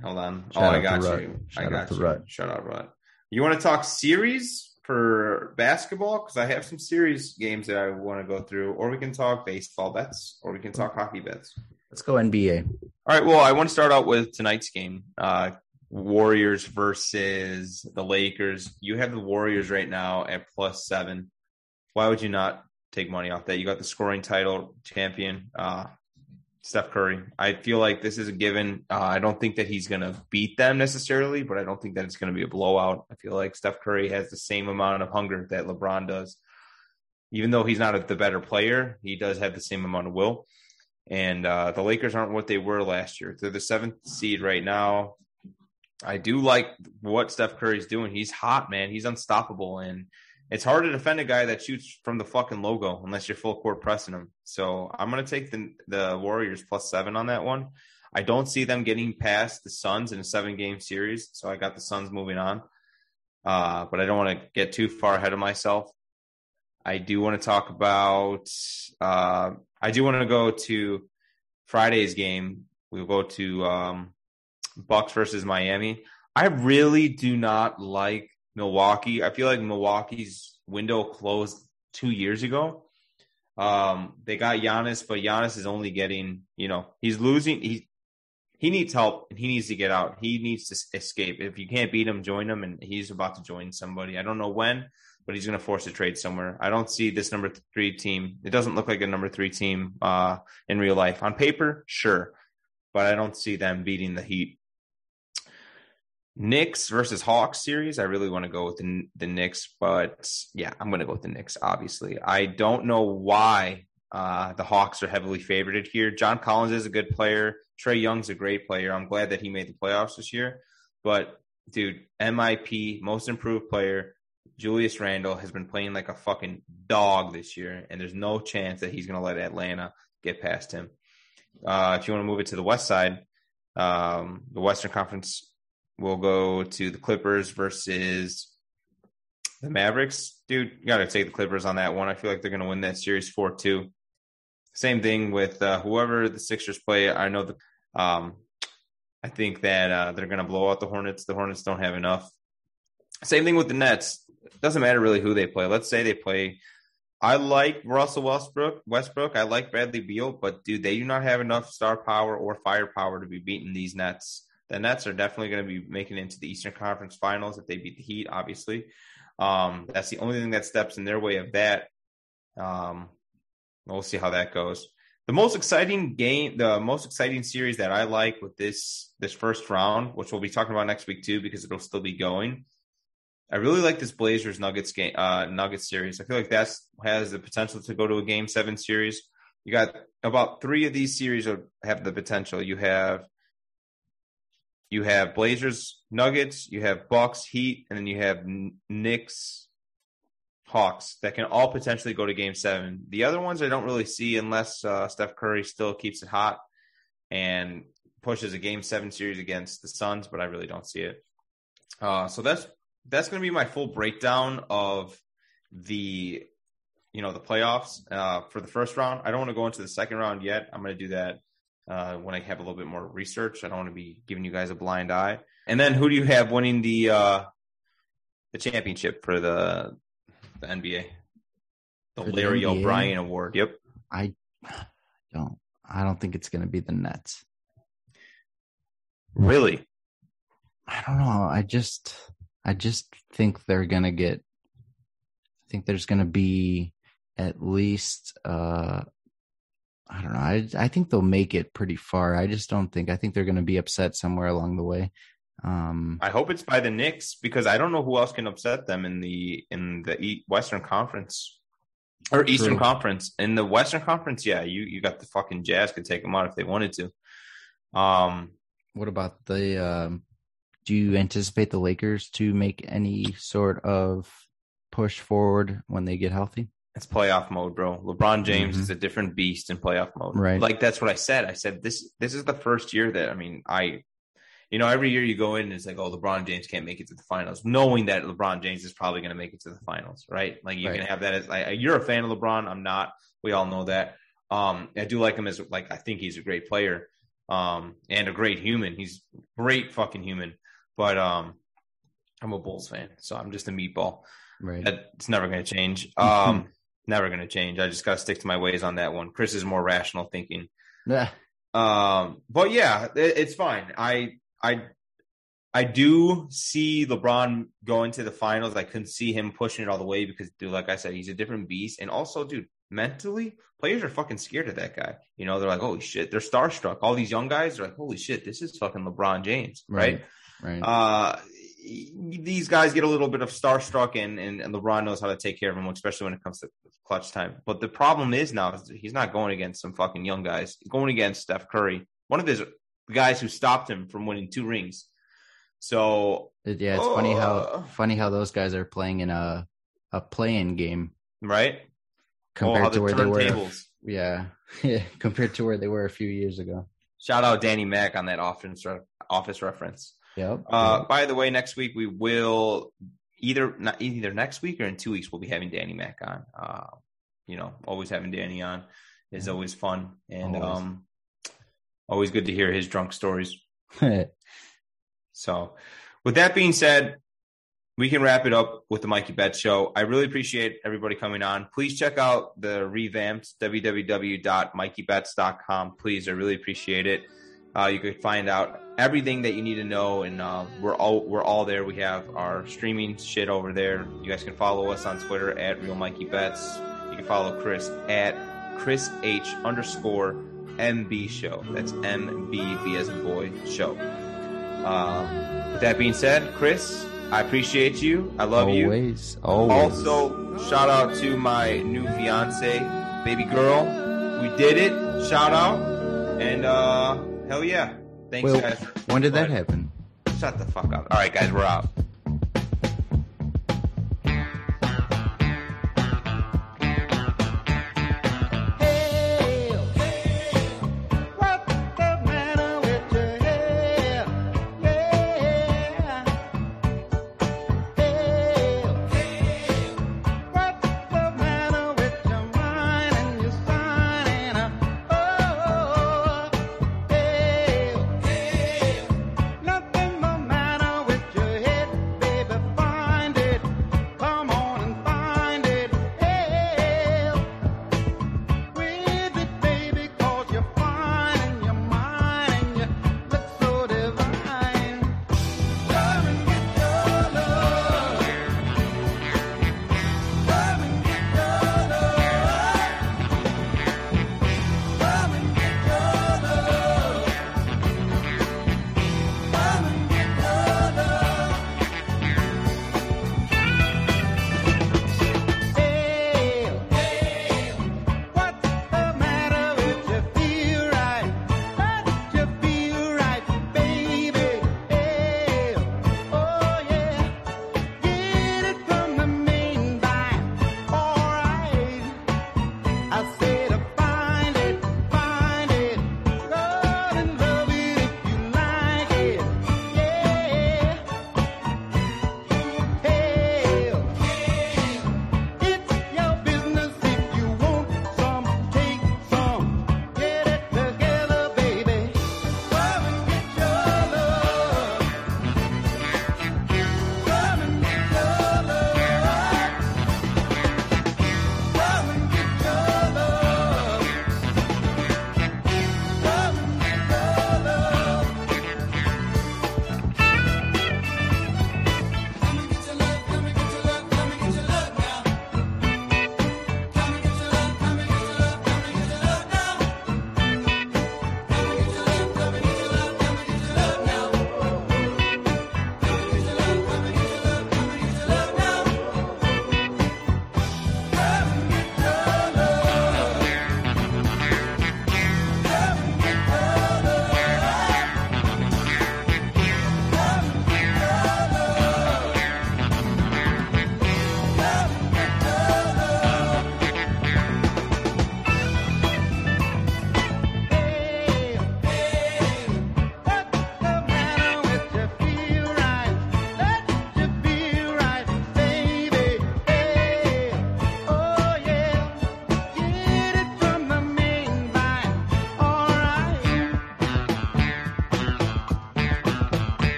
Hold on. Shout oh, I got Rut. you. Shout I out got to you. Rut. Shout out Rut. You want to talk series for basketball? Because I have some series games that I want to go through, or we can talk baseball bets, or we can talk hockey bets. Let's go NBA. All right. Well, I want to start out with tonight's game. Uh, Warriors versus the Lakers. You have the Warriors right now at plus seven. Why would you not take money off that? You got the scoring title champion, uh, Steph Curry. I feel like this is a given. Uh, I don't think that he's going to beat them necessarily, but I don't think that it's going to be a blowout. I feel like Steph Curry has the same amount of hunger that LeBron does. Even though he's not a, the better player, he does have the same amount of will. And uh, the Lakers aren't what they were last year. They're the seventh seed right now. I do like what Steph Curry's doing. He's hot, man. He's unstoppable, and it's hard to defend a guy that shoots from the fucking logo unless you're full court pressing him. So I'm gonna take the the Warriors plus seven on that one. I don't see them getting past the Suns in a seven game series, so I got the Suns moving on. Uh, but I don't want to get too far ahead of myself. I do want to talk about. Uh, I do want to go to Friday's game. We'll go to um, Bucks versus Miami. I really do not like Milwaukee. I feel like Milwaukee's window closed two years ago. Um, they got Giannis, but Giannis is only getting, you know, he's losing. He he needs help and he needs to get out. He needs to escape. If you can't beat him, join him. And he's about to join somebody. I don't know when, but he's going to force a trade somewhere. I don't see this number three team. It doesn't look like a number three team uh, in real life. On paper, sure, but I don't see them beating the Heat. Knicks versus Hawks series. I really want to go with the the Knicks, but yeah, I'm going to go with the Knicks. Obviously, I don't know why uh, the Hawks are heavily favored here. John Collins is a good player. Trae Young's a great player. I'm glad that he made the playoffs this year. But dude, MIP, most improved player, Julius Randle has been playing like a fucking dog this year, and there's no chance that he's going to let Atlanta get past him. Uh, if you want to move it to the West side, um, the Western Conference will go to the Clippers versus the Mavericks. Dude, you got to take the Clippers on that one. I feel like they're going to win that series 4 2. Same thing with uh, whoever the Sixers play. I know the, um, I think that uh, they're going to blow out the Hornets. The Hornets don't have enough. Same thing with the Nets. It doesn't matter really who they play. Let's say they play. I like Russell Westbrook. Westbrook. I like Bradley Beal, but dude, they do not have enough star power or firepower to be beating these Nets. The Nets are definitely going to be making into the Eastern Conference Finals if they beat the Heat. Obviously, um, that's the only thing that steps in their way of that. Um, we'll see how that goes. The most exciting game, the most exciting series that I like with this this first round, which we'll be talking about next week too, because it'll still be going. I really like this Blazers Nuggets game, uh, Nuggets series. I feel like that has the potential to go to a Game Seven series. You got about three of these series have the potential. You have you have Blazers, Nuggets, you have Bucks, Heat, and then you have Knicks, Hawks that can all potentially go to Game Seven. The other ones I don't really see unless uh, Steph Curry still keeps it hot and pushes a Game Seven series against the Suns, but I really don't see it. Uh, so that's that's going to be my full breakdown of the you know the playoffs uh, for the first round. I don't want to go into the second round yet. I'm going to do that uh, when I have a little bit more research. I don't want to be giving you guys a blind eye. And then who do you have winning the uh, the championship for the the NBA? The For the Larry NBA? O'Brien Award. Yep. I don't. I don't think it's going to be the Nets. Really? I don't know. I just, I just think they're going to get. I think there's going to be at least. uh I don't know. I I think they'll make it pretty far. I just don't think. I think they're going to be upset somewhere along the way. Um, I hope it's by the Knicks because I don't know who else can upset them in the in the E- Western Conference or Eastern True. Conference. In the Western Conference, yeah, you you got the fucking Jazz could take them out if they wanted to. Um, what about the? Um, do you anticipate the Lakers to make any sort of push forward when they get healthy? It's playoff mode, bro. LeBron James Mhm. is a different beast in playoff mode. Right. Like that's what I said. I said this this is the first year that I mean, I you know, every year you go in and it's like, oh, LeBron James can't make it to the finals, knowing that LeBron James is probably going to make it to the finals, right? Like you Right. can have that as like you're a fan of LeBron. I'm not. We all know that. Um, I do like him as like I think he's a great player, um, and a great human. He's great fucking human. But um, I'm a Bulls fan, so I'm just a meatball. Right. That's never going to change. Um, never going to change. I just got to stick to my ways on that one. Chris is more rational thinking. Yeah. Um, but yeah, it, it's fine. I I I do see LeBron going to the finals. I couldn't see him pushing it all the way because, dude, like I said, he's a different beast. And also, dude, mentally, players are fucking scared of that guy. You know, they're like, holy shit, they're starstruck. All these young guys are like, holy shit, this is fucking LeBron James, right? Right. Uh, these guys get a little bit of starstruck, and, and and LeBron knows how to take care of them, especially when it comes to clutch time. But the problem is now is he's not going against some fucking young guys. He's going against Steph Curry, one of his guys who stopped him from winning two rings. So yeah, it's funny how Uh. funny how those guys are playing in a a play-in game right, compared oh, to the where they were. Yeah, yeah, compared to where they were a few years ago. Shout out Danny Mack on that office re- office reference. Yep. Uh, by the way, next week we will either not either next week or in two weeks we'll be having Danny Mac on. Uh, you know, always having Danny on is always fun and Always. um, always good to hear his drunk stories. So, with that being said, we can wrap it up with the Mikey Bet Show. I really appreciate everybody coming on. Please check out the revamped www.mikeybets.com. Please, I really appreciate it. Uh, you can find out everything that you need to know, and uh, we're all we're all there. We have our streaming shit over there. You guys can follow us on Twitter at Real Mikey Bets. You can follow Chris at Chris H underscore MB Show. That's M B B as boy show. Um, with that being said, Chris, I appreciate you. I love you. always, always. Also, shout out to my new fiance, baby girl. We did it. Shout out. And uh hell yeah. Thanks Well, guys. when did that happen? Shut the fuck up. All right, guys, we're out.